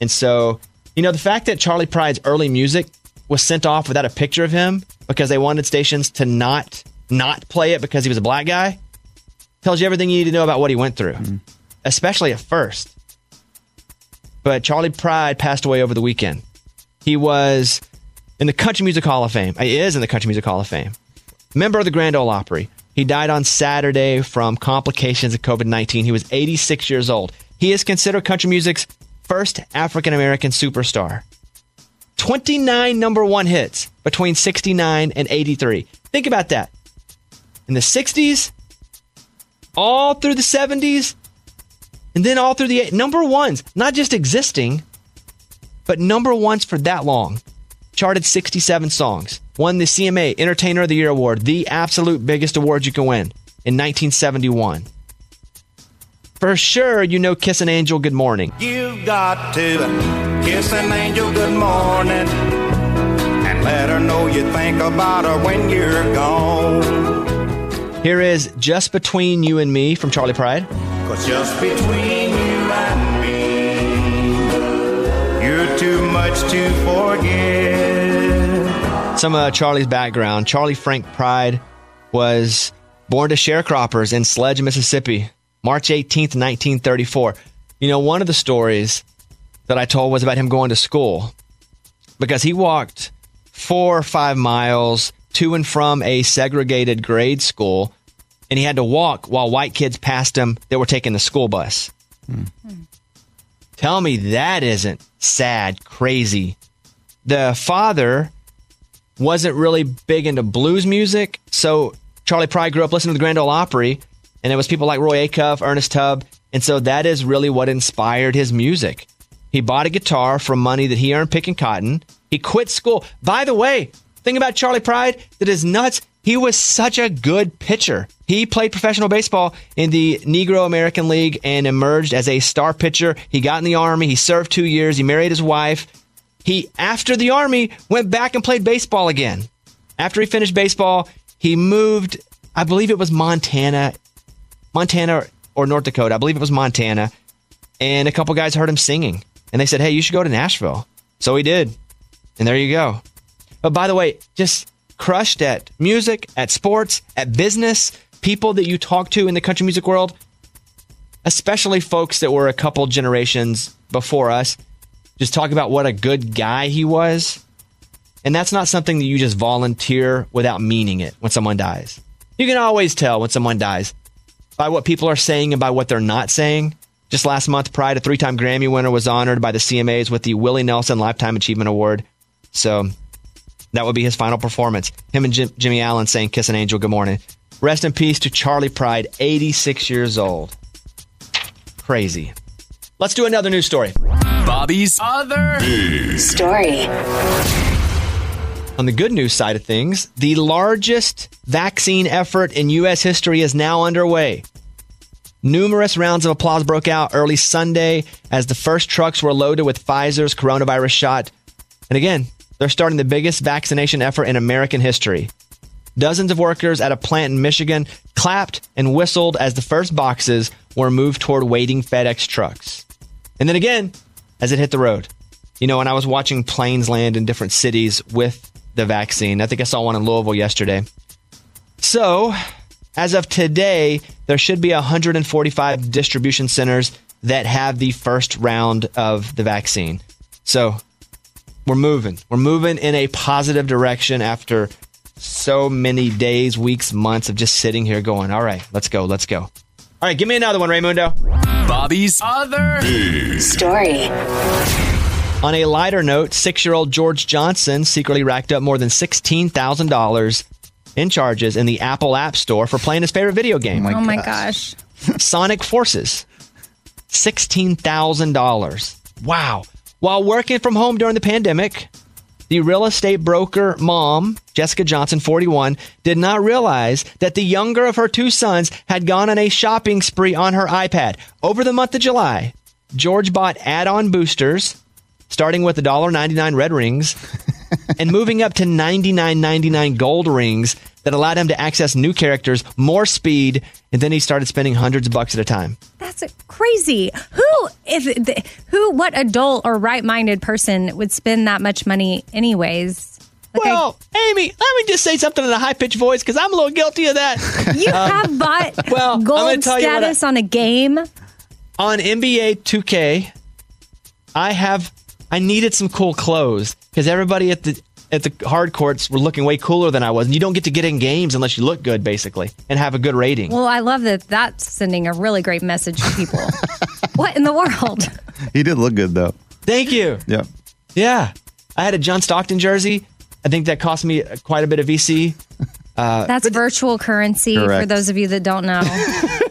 And so, you know, the fact that Charlie Pride's early music was sent off without a picture of him because they wanted stations to not not play it because he was a black guy tells you everything you need to know about what he went through, mm-hmm. especially at first. But Charlie Pride passed away over the weekend. He was in the Country Music Hall of Fame. He is in the Country Music Hall of Fame. Member of the Grand Ole Opry. He died on Saturday from complications of COVID 19. He was 86 years old. He is considered country music's first African American superstar. 29 number one hits between 69 and 83. Think about that. In the 60s, all through the 70s, and then all through the eight- number ones, not just existing, but number ones for that long. Charted 67 songs. Won the CMA Entertainer of the Year Award, the absolute biggest award you can win in 1971. For sure, you know Kiss an Angel Good Morning. You've got to kiss an angel good morning and let her know you think about her when you're gone. Here is Just Between You and Me from Charlie Pride. Cause just between you and me, you're too much to forget. Some of Charlie's background. Charlie Frank Pride was born to sharecroppers in Sledge, Mississippi, March 18th, 1934. You know, one of the stories that I told was about him going to school because he walked four or five miles to and from a segregated grade school, and he had to walk while white kids passed him that were taking the school bus. Hmm. Tell me that isn't sad, crazy. The father wasn't really big into blues music, so Charlie Pride grew up listening to the Grand Ole Opry, and it was people like Roy Acuff, Ernest Tubb, and so that is really what inspired his music. He bought a guitar from money that he earned picking cotton. He quit school. By the way, thing about Charlie Pride that is nuts, he was such a good pitcher. He played professional baseball in the Negro American League and emerged as a star pitcher. He got in the army. He served two years. He married his wife. He, after the army, went back and played baseball again. After he finished baseball, he moved, I believe it was Montana, Montana or North Dakota. I believe it was Montana. And a couple guys heard him singing. And they said, hey, you should go to Nashville. So he did. And there you go. But by the way, just crushed at music, at sports, at business, people that you talk to in the country music world, especially folks that were a couple generations before us, just talk about what a good guy he was. And that's not something that you just volunteer without meaning it when someone dies. You can always tell when someone dies by what people are saying and by what they're not saying. Just last month, Pride, a three time Grammy winner, was honored by the CMAs with the Willie Nelson Lifetime Achievement Award. So that would be his final performance. Him and Jim, Jimmy Allen saying Kiss an Angel, good morning. Rest in peace to Charlie Pride, 86 years old. Crazy. Let's do another news story. Bobby's Other Big Story. On the good news side of things, the largest vaccine effort in U.S. history is now underway. Numerous rounds of applause broke out early Sunday as the first trucks were loaded with Pfizer's coronavirus shot. And again, they're starting the biggest vaccination effort in American history. Dozens of workers at a plant in Michigan clapped and whistled as the first boxes were moved toward waiting FedEx trucks. And then again, as it hit the road. You know, when I was watching planes land in different cities with the vaccine, I think I saw one in Louisville yesterday. So, as of today, there should be 145 distribution centers that have the first round of the vaccine. So, we're moving. We're moving in a positive direction after so many days, weeks, months of just sitting here going, all right, let's go, let's go. All right, give me another one, Raymundo. Bobby's Other Story. On a lighter note, six year old George Johnson secretly racked up more than $16,000 in charges in the Apple App Store for playing his favorite video game. Oh my, oh gosh. Sonic Forces, $16,000. Wow. While working from home during the pandemic, the real estate broker mom, Jessica Johnson, 41, did not realize that the younger of her two sons had gone on a shopping spree on her iPad. Over the month of July, George bought add on boosters, starting with $1.99 red rings and moving up to $99.99 gold rings that allowed him to access new characters, more speed, and then he started spending hundreds of bucks at a time. That's crazy. Who, if the- who, what adult or right-minded person would spend that much money, anyways? Like I- Well, Amy, let me just say something in a high pitched voice because I'm a little guilty of that. you Um, have bought well, gold what I- status on a game. on NBA 2K, I have I needed some cool clothes because everybody at the at the hard courts were looking way cooler than I was, and you don't get to get in games unless you look good, basically, and have a good rating. Well, I love that. That's sending a really great message to people. what in the world? He did look good though. Thank you. Yeah. Yeah, I had a John Stockton jersey. I think that cost me quite a bit of VC. Uh, That's virtual currency for those of you that don't know.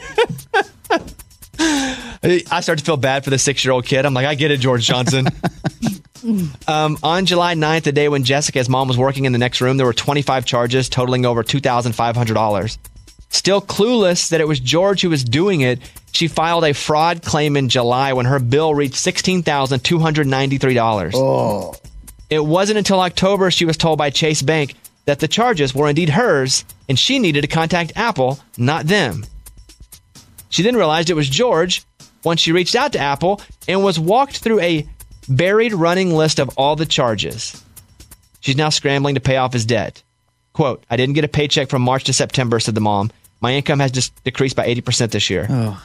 I started to feel bad for the six year old kid. I'm like, I get it, George Johnson. um, on July 9th, the day when Jessica's mom was working in the next room, there were 25 charges totaling over $2,500. Still clueless that it was George who was doing it, she filed a fraud claim in July when her bill reached $16,293. Oh. It wasn't until October she was told by Chase Bank that the charges were indeed hers and she needed to contact Apple, not them. She then realized it was George once she reached out to Apple and was walked through a buried running list of all the charges. She's now scrambling to pay off his debt. Quote, I didn't get a paycheck from March to September, said the mom. My income has just decreased by 80% this year. Oh.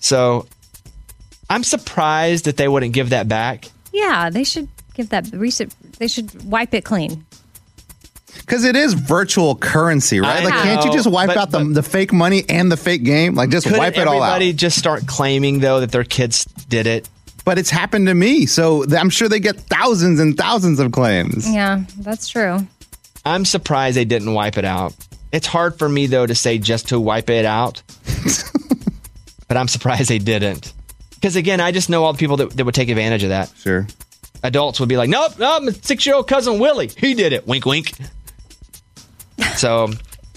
So I'm surprised that they wouldn't give that back. yeah, they should give that reset. They should wipe it clean. Because it is virtual currency, right? I like, can't you just wipe but- out the, the fake money and the fake game? Like, just wipe it all out. everybody just start claiming, though, that their kids did it? But it's happened to me, so I'm sure they get thousands and thousands of claims. Yeah, that's true. I'm surprised they didn't wipe it out. It's hard for me though to say just to wipe it out, but I'm surprised they didn't. Because again, I just know all the people that, that would take advantage of that. Sure. Adults would be like, "Nope, nope, my six-year-old cousin Willie, he did it." Wink, wink. So,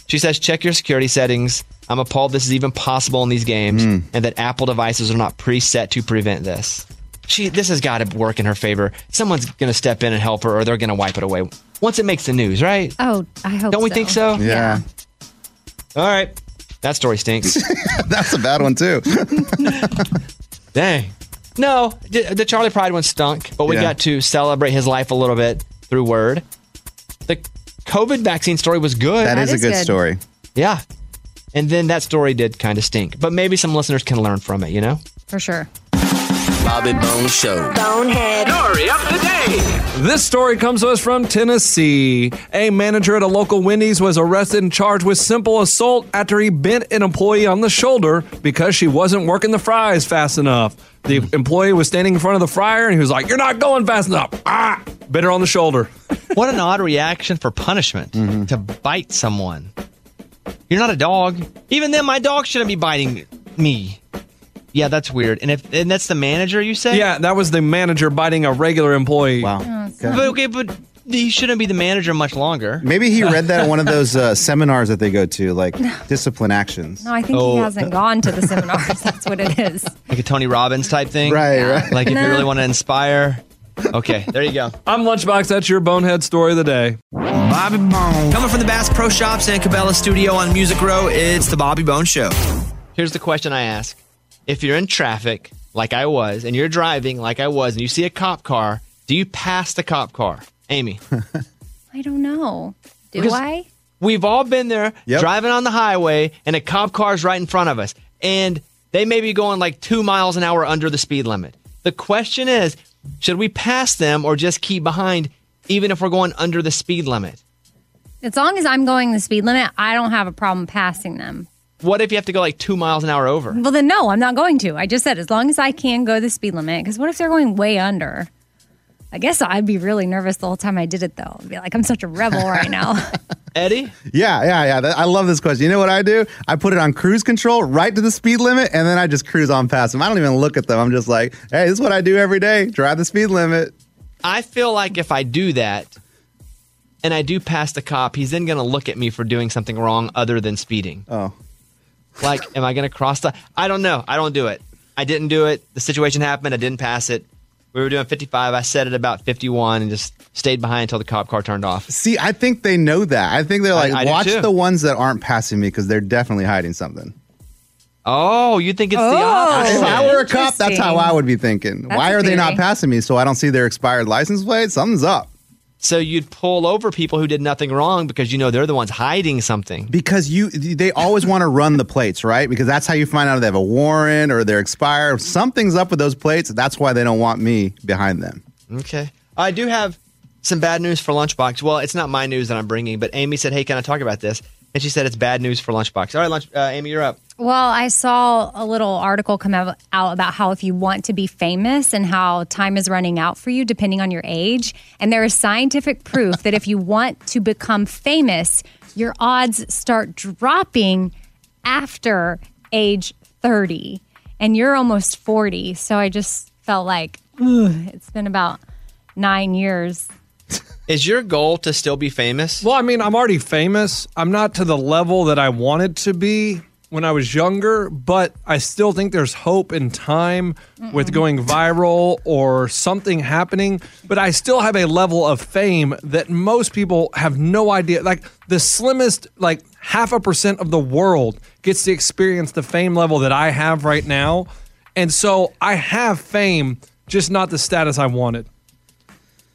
she says, check your security settings. I'm appalled this is even possible in these games, hmm. and that Apple devices are not preset to prevent this. She, this has got to work in her favor. Someone's going to step in and help her, or they're going to wipe it away once it makes the news, right? Oh, I hope. Don't we think so? Yeah. All right. That story stinks. That's a bad one, too. Dang. No, the the Charlie Pride one stunk, but we Yeah. got to celebrate his life a little bit through word. The COVID vaccine story was good. That is a good story. Yeah. And then that story did kind of stink, but maybe some listeners can learn from it, you know? For sure. Bobby Bone Show. Bonehead. Story of the day. This story comes to us from Tennessee. A manager at a local Wendy's was arrested and charged with simple assault after he bent an employee on the shoulder because she wasn't working the fries fast enough. The employee was standing in front of the fryer and he was like, You're not going fast enough. Ah! Bit her on the shoulder. What an odd reaction for punishment to bite someone. You're not a dog. Even then, my dog shouldn't be biting me. Yeah, that's weird. And if and that's the manager, you say? Yeah, that was the manager biting a regular employee. Wow. But okay, but he shouldn't be the manager much longer. Maybe he read that at one of those uh, seminars that they go to, like discipline actions. No, I think Oh. he hasn't gone to the seminars. That's what it is. Like a Tony Robbins type thing. Right, right. Like if you really want to inspire. Okay, there you go. I'm Lunchbox. That's your bonehead story of the day. Bobby Bone. Coming from the Bass Pro Shops and Cabela Studio on Music Row, it's the Bobby Bone Show. Here's the question I ask. If you're in traffic, like I was, and you're driving like I was, and you see a cop car, do you pass the cop car? Amy. I don't know. Do Because- I? We've all been there Yep. driving on the highway, and a cop car is right in front of us. And they may be going like two miles an hour under the speed limit. The question is should we pass them or just keep behind, even if we're going under the speed limit? As long as I'm going the speed limit, I don't have a problem passing them. What if you have to go like two miles an hour over? Well, then no, I'm not going to. I just said as long as I can go the speed limit. Because what if they're going way under? I guess I'd be really nervous the whole time I did it, though. I'd be like, I'm such a rebel right now. Eddie? Yeah, yeah, yeah. I love this question. You know what I do? I put it on cruise control right to the speed limit, and then I just cruise on past them. I don't even look at them. I'm just like, hey, this is what I do every day. Drive the speed limit. I feel like if I do that and I do pass the cop, he's then going to look at me for doing something wrong other than speeding. Oh. Like, am I going to cross the. I don't know. I don't do it. I didn't do it. The situation happened. I didn't pass it. We were doing 55. I set it about 51 and just stayed behind until the cop car turned off. See, I think they know that. I think they're like, I do watch the ones that aren't passing me because they're definitely hiding something. Oh, you think it's the oh. If opposite? I were a cop, that's how I would be thinking. That's Why are they not passing me so I don't see their expired license plate? Something's up. So you'd pull over people who did nothing wrong because you know they're the ones hiding something. Because you, they always want to run the plates, right? Because that's how you find out if they have a warrant or they're expired. Something's up with those plates. That's why they don't want me behind them. Okay. I do have some bad news for Lunchbox. Well, it's not my news that I'm bringing, but Amy said, "Hey, can I talk about this?" And she said it's bad news for Lunchbox. All right, Lunch, uh, Amy, you're up. Well, I saw a little article come out, out about how if you want to be famous and how time is running out for you depending on your age. And there is scientific proof that if you want to become famous, your odds start dropping after age 30. And you're almost 40. So I just felt like, it's been about nine years. Is your goal to still be famous? Well, I mean, I'm already famous. I'm not to the level that I wanted to be when I was younger, but I still think there's hope in time with going viral or something happening. But I still have a level of fame that most people have no idea. Like the slimmest, like half a percent of the world gets to experience the fame level that I have right now. And so I have fame, just not the status I wanted.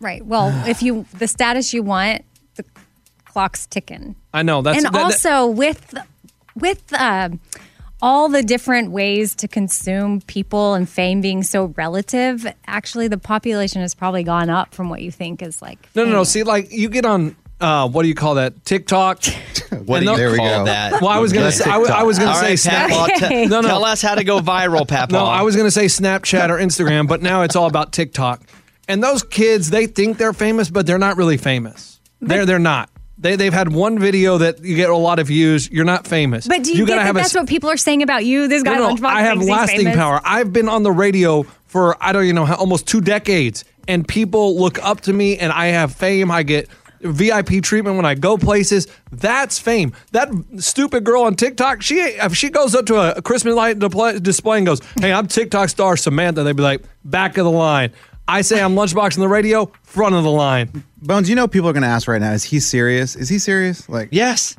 Right. Well, if you, the status you want, the clock's ticking. I know that's and that- that- also with with uh, all the different ways to consume people and fame being so relative, actually the population has probably gone up from what you think is like. No, no, no. See, like you get on uh, what do you call that? TikTok. What And do you those- call that? Well, I was gonna say I, w- I TikTok. was gonna All say right, Snap. Pat, well, te- tell us how to go viral, Pat. No, I was gonna say Snapchat or Instagram, but now it's all about TikTok. And those kids, they think they're famous, but they're not really famous. They're they're not. They they've had one video that you get a lot of views. You're not famous. But do you, get that that's what people are saying about you? This guy no, no, Lunchbox I have lasting power. I've been on the radio for I don't even know how almost two decades, and people look up to me, and I have fame. I get VIP treatment when I go places. That's fame. That stupid girl on TikTok, she if she goes up to a, a Christmas light display and goes, "Hey, I'm TikTok star Samantha," they'd be like, "Back of the line." I say I'm Lunchbox on the radio, front of the line. Bones, you know people are going to ask right now, is he serious? Is he serious? Like, yes.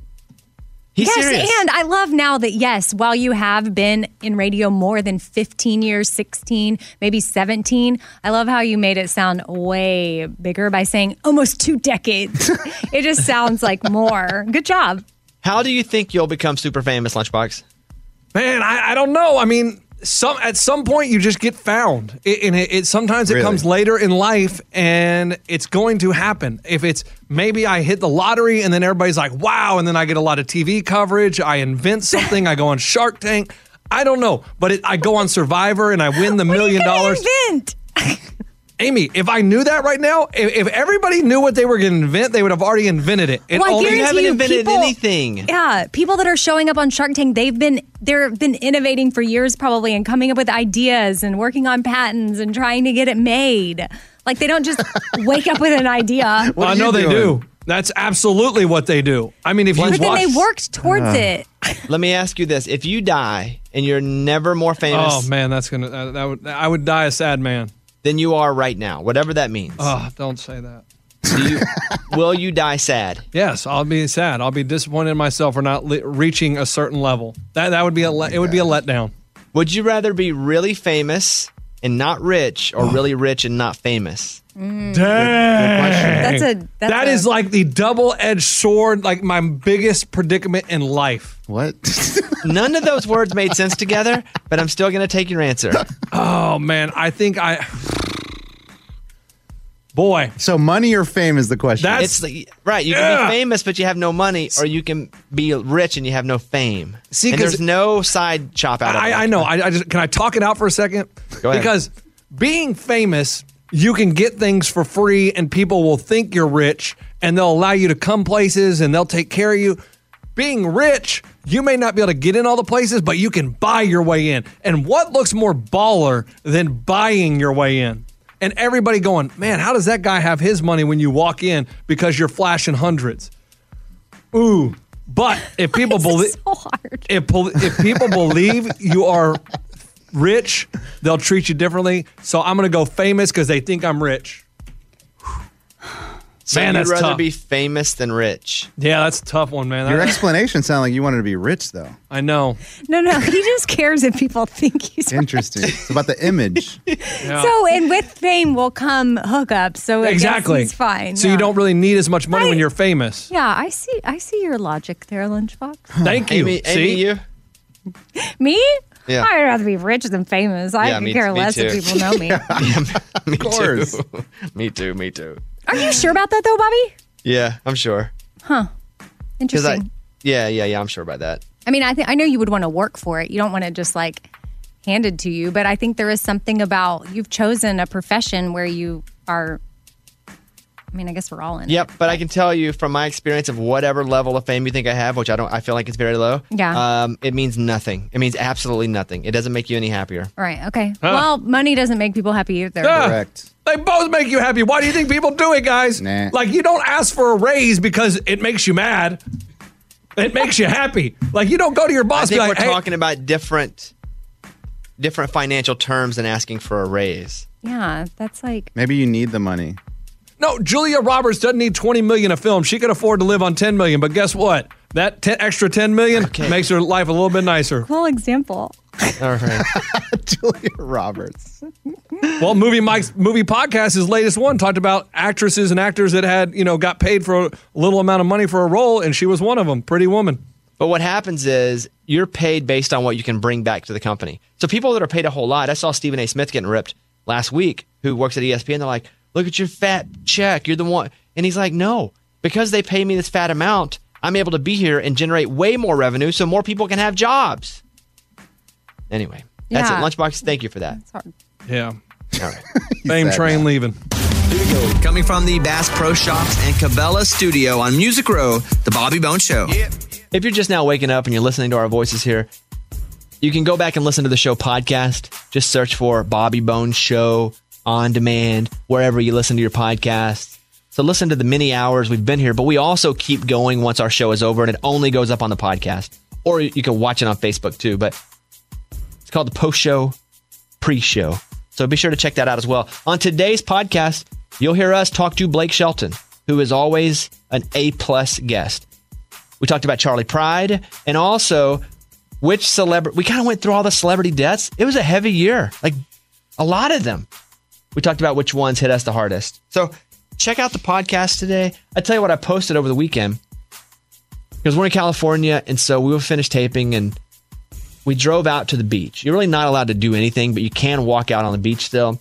He's yes, serious. and I love now that yes, while you have been in radio more than 15 years, 16, maybe 17, I love how you made it sound way bigger by saying almost two decades. it just sounds like more. Good job. How do you think you'll become super famous, Lunchbox? Man, I, I don't know. I mean, some at some point you just get found, it, and it, it sometimes it Really? comes later in life, and it's going to happen. If it's maybe I hit the lottery, and then everybody's like, "Wow!" and then I get a lot of TV coverage. I invent something. I go on Shark Tank. I don't know, but it, I go on Survivor and I win the million dollars. Invent. Amy, if I knew that right now, if, if everybody knew what they were going to invent, they would have already invented it. It Well, I only- guarantee you, people- anything. Yeah, people that are showing up on Shark Tank, they've been they've been innovating for years probably and coming up with ideas and working on patents and trying to get it made. Like they don't just wake up with an idea. I know they do. That's absolutely what they do. I mean, if you But then they worked towards Uh. it. Let me ask you this: If you die and you're never more famous, Oh man, that's gonna that, that would I would die a sad man. Than you are right now, whatever that means. Oh, don't say that. Do you, will you die sad? Yes, I'll be sad. I'll be disappointed in myself for not li- reaching a certain level. That that would be a le- it would be a letdown. Would you rather be really famous and not rich, or really rich and not famous? Mm. Dang. That's a- that's That a- is like the double edged sword, like my biggest predicament in life. What? None of those words made sense together, but I'm still going to take your answer. Oh man, I think I. Boy, so money or fame is the question. it's the, right. You can be famous, but you have no money, or you can be rich and you have no fame. See, and 'cause- there's no side chop out of it. I, I know. I, I just can I talk it out for a second? Go ahead. Because being famous you can get things for free and people will think you're rich and they'll allow you to come places and they'll take care of you. Being rich, you may not be able to get in all the places, but you can buy your way in. And what looks more baller than buying your way in? And everybody going, man, how does that guy have his money when you walk in because you're flashing hundreds? Ooh. But if people believe if if people believe you are rich, they'll treat you differently. So I'm going to go famous because they think I'm rich. So Man, you'd that's rather tough. be famous than rich. Yeah, that's a tough one, man. Your explanation sounded like you wanted to be rich, though. I know. No, no, he just cares if people think he's Interesting. it's about the image. So, and with fame will come hookups. So I guess exactly. he's fine. So yeah. you don't really need as much money when you're famous. Yeah, I see. I see your logic there, Lunchbox. Thank you. Amy, See? Amy, you? Me? Yeah. I'd rather be rich than famous. I Yeah, could me- care me less if people know me. yeah, me course. too. me too. Me too. Are you sure about that though, Bobby? Yeah, I'm sure. Huh. Interesting. I, yeah, yeah, yeah. I'm sure about that. I mean, I think I know you would want to work for it. You don't want to just like handed to you, but I think there is something about you've chosen a profession where you are. I mean, I guess we're all in. it. Yep, but I can tell you from my experience of whatever level of fame you think I have, which I don't, I feel like it's very low. Yeah. Um, it means nothing. It means absolutely nothing. It doesn't make you any happier. Right. Okay. Huh. Well, money doesn't make people happy either. Yeah. They both make you happy. Why do you think people do it, guys? Like you don't ask for a raise because it makes you mad. It makes you happy. Like you don't go to your I boss think and be like, we're "Hey, talking about different, different financial terms than asking for a raise. Yeah, that's like Maybe you need the money. No, Julia Roberts doesn't need 20 million a film. She could afford to live on 10 million, but guess what? That 10, extra 10 million makes her life a little bit nicer. cool example. All right. Julia Roberts. Well, movie Mike's movie podcast, his latest one, talked about actresses and actors that had, you know, got paid for a little amount of money for a role, and she was one of them. Pretty woman. But what happens is you're paid based on what you can bring back to the company. So people that are paid a whole lot, I saw Stephen A. Smith getting ripped last week, who works at ESPN. They're like, "Look at your fat check. You're the one," and he's like, "No, because they pay me this fat amount, I'm able to be here and generate way more revenue, so more people can have jobs." Anyway, that's Yeah. it. Lunchbox, thank you for that. Yeah. All right. Fame train leaving. Coming from the Bass Pro Shops and Cabela Studio on Music Row, The Bobby Bone Show. If you're just now waking up and you're listening to our voices here, you can go back and listen to the show podcast. Just search for Bobby Bones Show on demand, wherever you listen to your podcast. So listen to the many hours we've been here, but we also keep going once our show is over and it only goes up on the podcast. Or you can watch it on Facebook too, but it's called the post show, pre show. So be sure to check that out as well. On today's podcast, you'll hear us talk to Blake Shelton, who is always an A plus guest. We talked about Charlie Pride and also which celebrity. We kind of went through all the celebrity deaths. It was a heavy year, like a lot of them. We talked about which ones hit us the hardest. So check out the podcast today. I tell you what, I posted over the weekend because we're in California, and so we will finish taping and we drove out to the beach. You're really not allowed to do anything, but you can walk out on the beach still.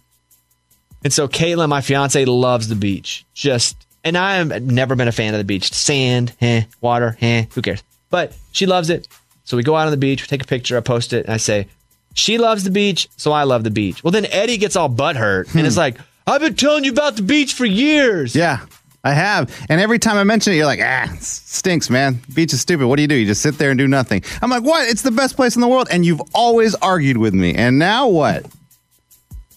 And so Caitlin, my fiance, loves the beach. Just and I have never been a fan of the beach. Sand, eh, water, eh, who cares? But she loves it. So we go out on the beach, we take a picture, I post it, and I say, She loves the beach, so I love the beach. Well, then Eddie gets all butthurt and it's like, I've been telling you about the beach for years. Yeah, I have. And every time I mention it, you're like, ah, it stinks, man. Beach is stupid. What do you do? You just sit there and do nothing. I'm like, what? It's the best place in the world. And you've always argued with me. And now what?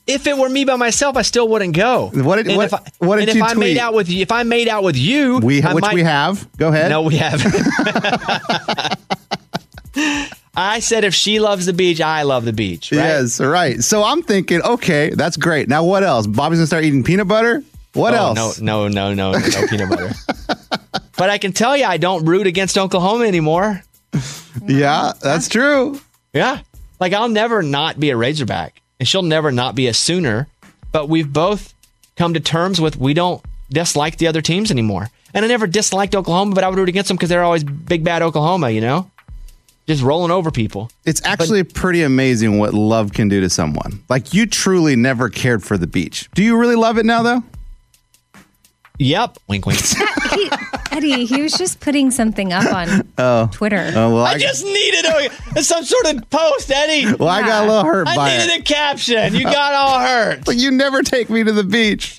If it were me by myself, I still wouldn't go. What did- and what- if I, what did and you if I made out with you, if I made out with you, We, I which might- we have. Go ahead. No, we haven't. I said if she loves the beach, I love the beach. Right? Yes, right. So I'm thinking, okay, that's great. Now what else? Bobby's gonna start eating peanut butter. What Oh, else? No, no, no, no, no peanut butter. But I can tell you, I don't root against Oklahoma anymore. Yeah, that's true. Yeah, like I'll never not be a Razorback, and she'll never not be a Sooner. But we've both come to terms with we don't dislike the other teams anymore. And I never disliked Oklahoma, but I would root against them because they're always big bad Oklahoma. You know, just rolling over people. It's actually pretty amazing what love can do to someone. Like you truly never cared for the beach. Do you really love it now, though? Yep. Wink, wink. he, Eddie, he was just putting something up on Oh. Twitter. Oh, well, I I, just needed a, some sort of post, Eddie. well, I got a little hurt I by needed it. a caption. You got all hurt. But you never take me to the beach.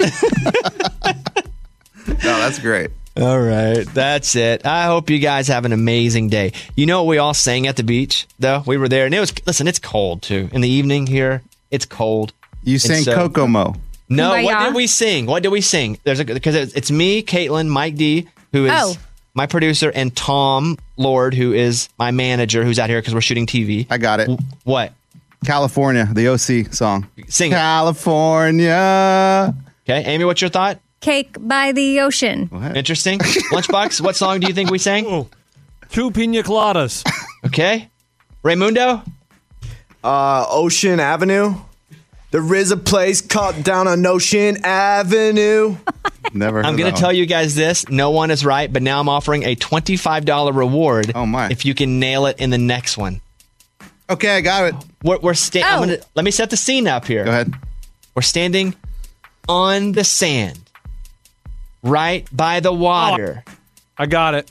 no, that's great. All right, that's it. I hope you guys have an amazing day. You know what we all sang at the beach, though? We were there, and it was, listen, it's cold, too. In the evening here, it's cold. You sang so- Kokomo. No, what did we sing? What did we sing? There's a because it's, it's me, Caitlin, Mike D, who is Oh. my producer, and Tom Lord, who is my manager, who's out here because we're shooting TV. I got it. What? California, the OC song. Sing it. California. Okay, Amy, what's your thought? Cake by the ocean. Interesting. Lunchbox, what song do you think we sang? Two pina coladas. Okay. Raymundo? Uh, Ocean Avenue. There is a place called down on Ocean Avenue. Never. I'm going to tell you guys this. No one is right, but now I'm offering a $25 reward Oh, my. if you can nail it in the next one. Okay, I got it. We're, we're sta- I'm Oh. gonna, let me set the scene up here. Go ahead. We're standing on the sand, right by the water. Oh, I got it.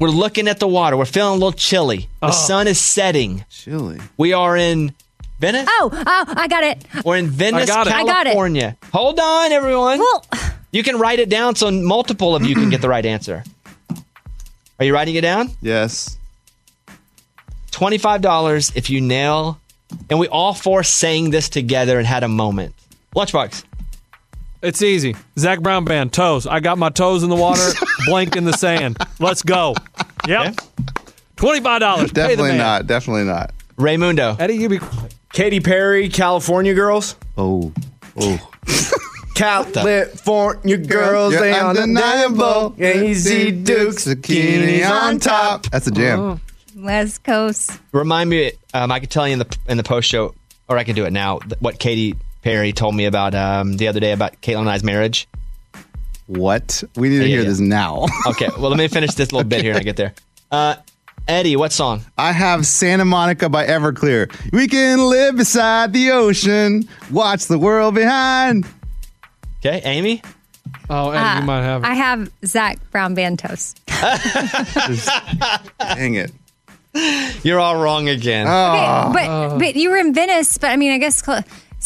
We're looking at the water. We're feeling a little chilly. The Oh. sun is setting. Chilly. We are in Venice. Oh, oh, I got it. We're in Venice, got it. I got it. California. Hold on, everyone. Well, You can write it down so multiple of you can get the right answer. Are you writing it down? Yes. $25 if you nail. And we all four sang this together and had a moment. Lunchbox. It's easy. Zac Brown band, toes. I got my toes in the water, blank in the sand. Let's go. Yep. $25. Pay Definitely not. Definitely not. Raymundo. Eddie, you be Katy Perry, California Girls. Oh. Oh. California girls, You're they undeniable. undeniable. Daisy Dukes, bikinis on top. That's a jam. Oh. West Coast. Remind me, um, I could tell you in the in the post show, or I can do it now, th- what Katy Perry told me about um, the other day about Caitlin and I's marriage. What? We need to Yeah, hear yeah. this now. Okay, well, let me finish this little bit here and I get there. Uh, Eddie, what song? I have Santa Monica by Everclear. We can live beside the ocean, watch the world behind. Okay, Amy? Oh, Eddie, Uh, you might have it. I have Zac Brown Bantos. toast. Dang it. You're all wrong again. Oh. Okay, but but you were in Venice, but I mean, I guess cl-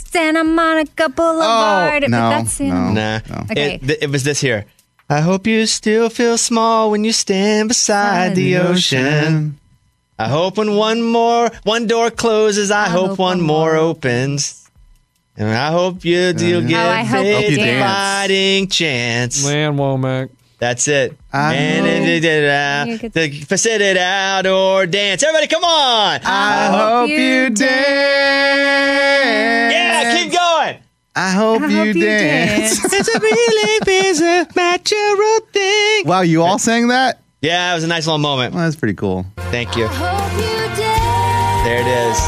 Santa Monica Boulevard. Oh, but no, that's in, no. Nah. Okay. It, th- it was this here. I hope you still feel small when you stand beside the ocean. I hope when one more one door closes, I, hope, one more opens. And I hope you you'll get Oh, I hope a fighting chance. Man, Womack. That's it. Ah. I and hope it, it, it, you get- the, sit it out or dance. Everybody, come on! I hope you dance. yeah, keep going. I hope, I you, hope you dance. dance. it's a really is natural thing. wow, you all sang that? Yeah, it was a nice little moment. Well, that's pretty cool. Thank you. I hope you dance. there it is.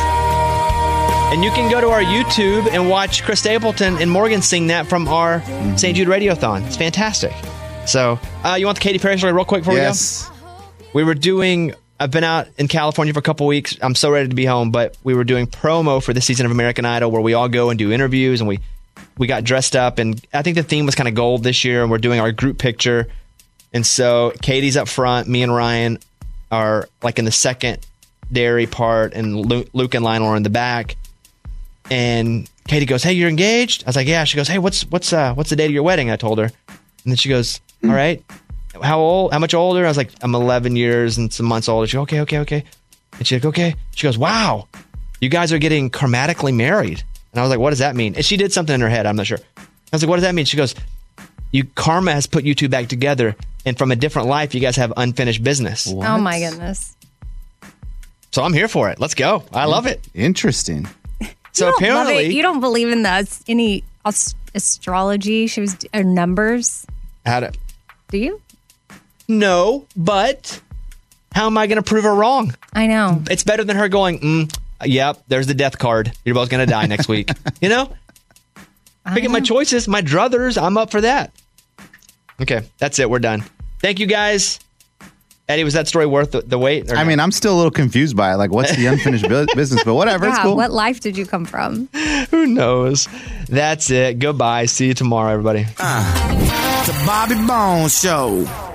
And you can go to our YouTube and watch Chris Stapleton and Morgan sing that from our St. Jude Radiothon. It's fantastic. So, uh, you want the Katy Perry story real quick before yes. we go? We were doing. I've been out in California for a couple weeks. I'm so ready to be home, but we were doing promo for the season of American Idol, where we all go and do interviews, and we we got dressed up, and I think the theme was kind of gold this year, and we're doing our group picture. And so Katy's up front, me and Ryan are like in the second dairy part, and Luke, Luke and Lionel are in the back. And Katy goes, "Hey, you're engaged?" I was like, "Yeah." She goes, "Hey, what's what's uh what's the date of your wedding?" I told her, and then she goes, Mm. "All right, how old? How much older?" I was like, "I'm 11 years and some months older." She goes, "Okay, okay, okay." And she's like, "Okay." She goes, "Wow, you guys are getting karmatically married." And I was like, "What does that mean?" And she did something in her head. I'm not sure. I was like, "What does that mean?" She goes, "You karma has put you two back together, and from a different life, you guys have unfinished business." Oh my goodness. So I'm here for it. Let's go. I love it. Interesting. So you apparently, it. you don't believe in the any astrology. She was or numbers. how to Do you? No, but how am I going to prove her wrong? I know. It's better than her going, mm, yep, there's the death card. You're both going to die next week. You know? Picking my choices, my druthers, I'm up for that. Okay, that's it. We're done. Thank you guys. Eddie, was that story worth the, the wait? or I no? mean, I'm still a little confused by it. Like, what's the unfinished business? But whatever, it's cool. What life did you come from? who knows? That's it. Goodbye. See you tomorrow, everybody. Ah. Bobby Bones Show.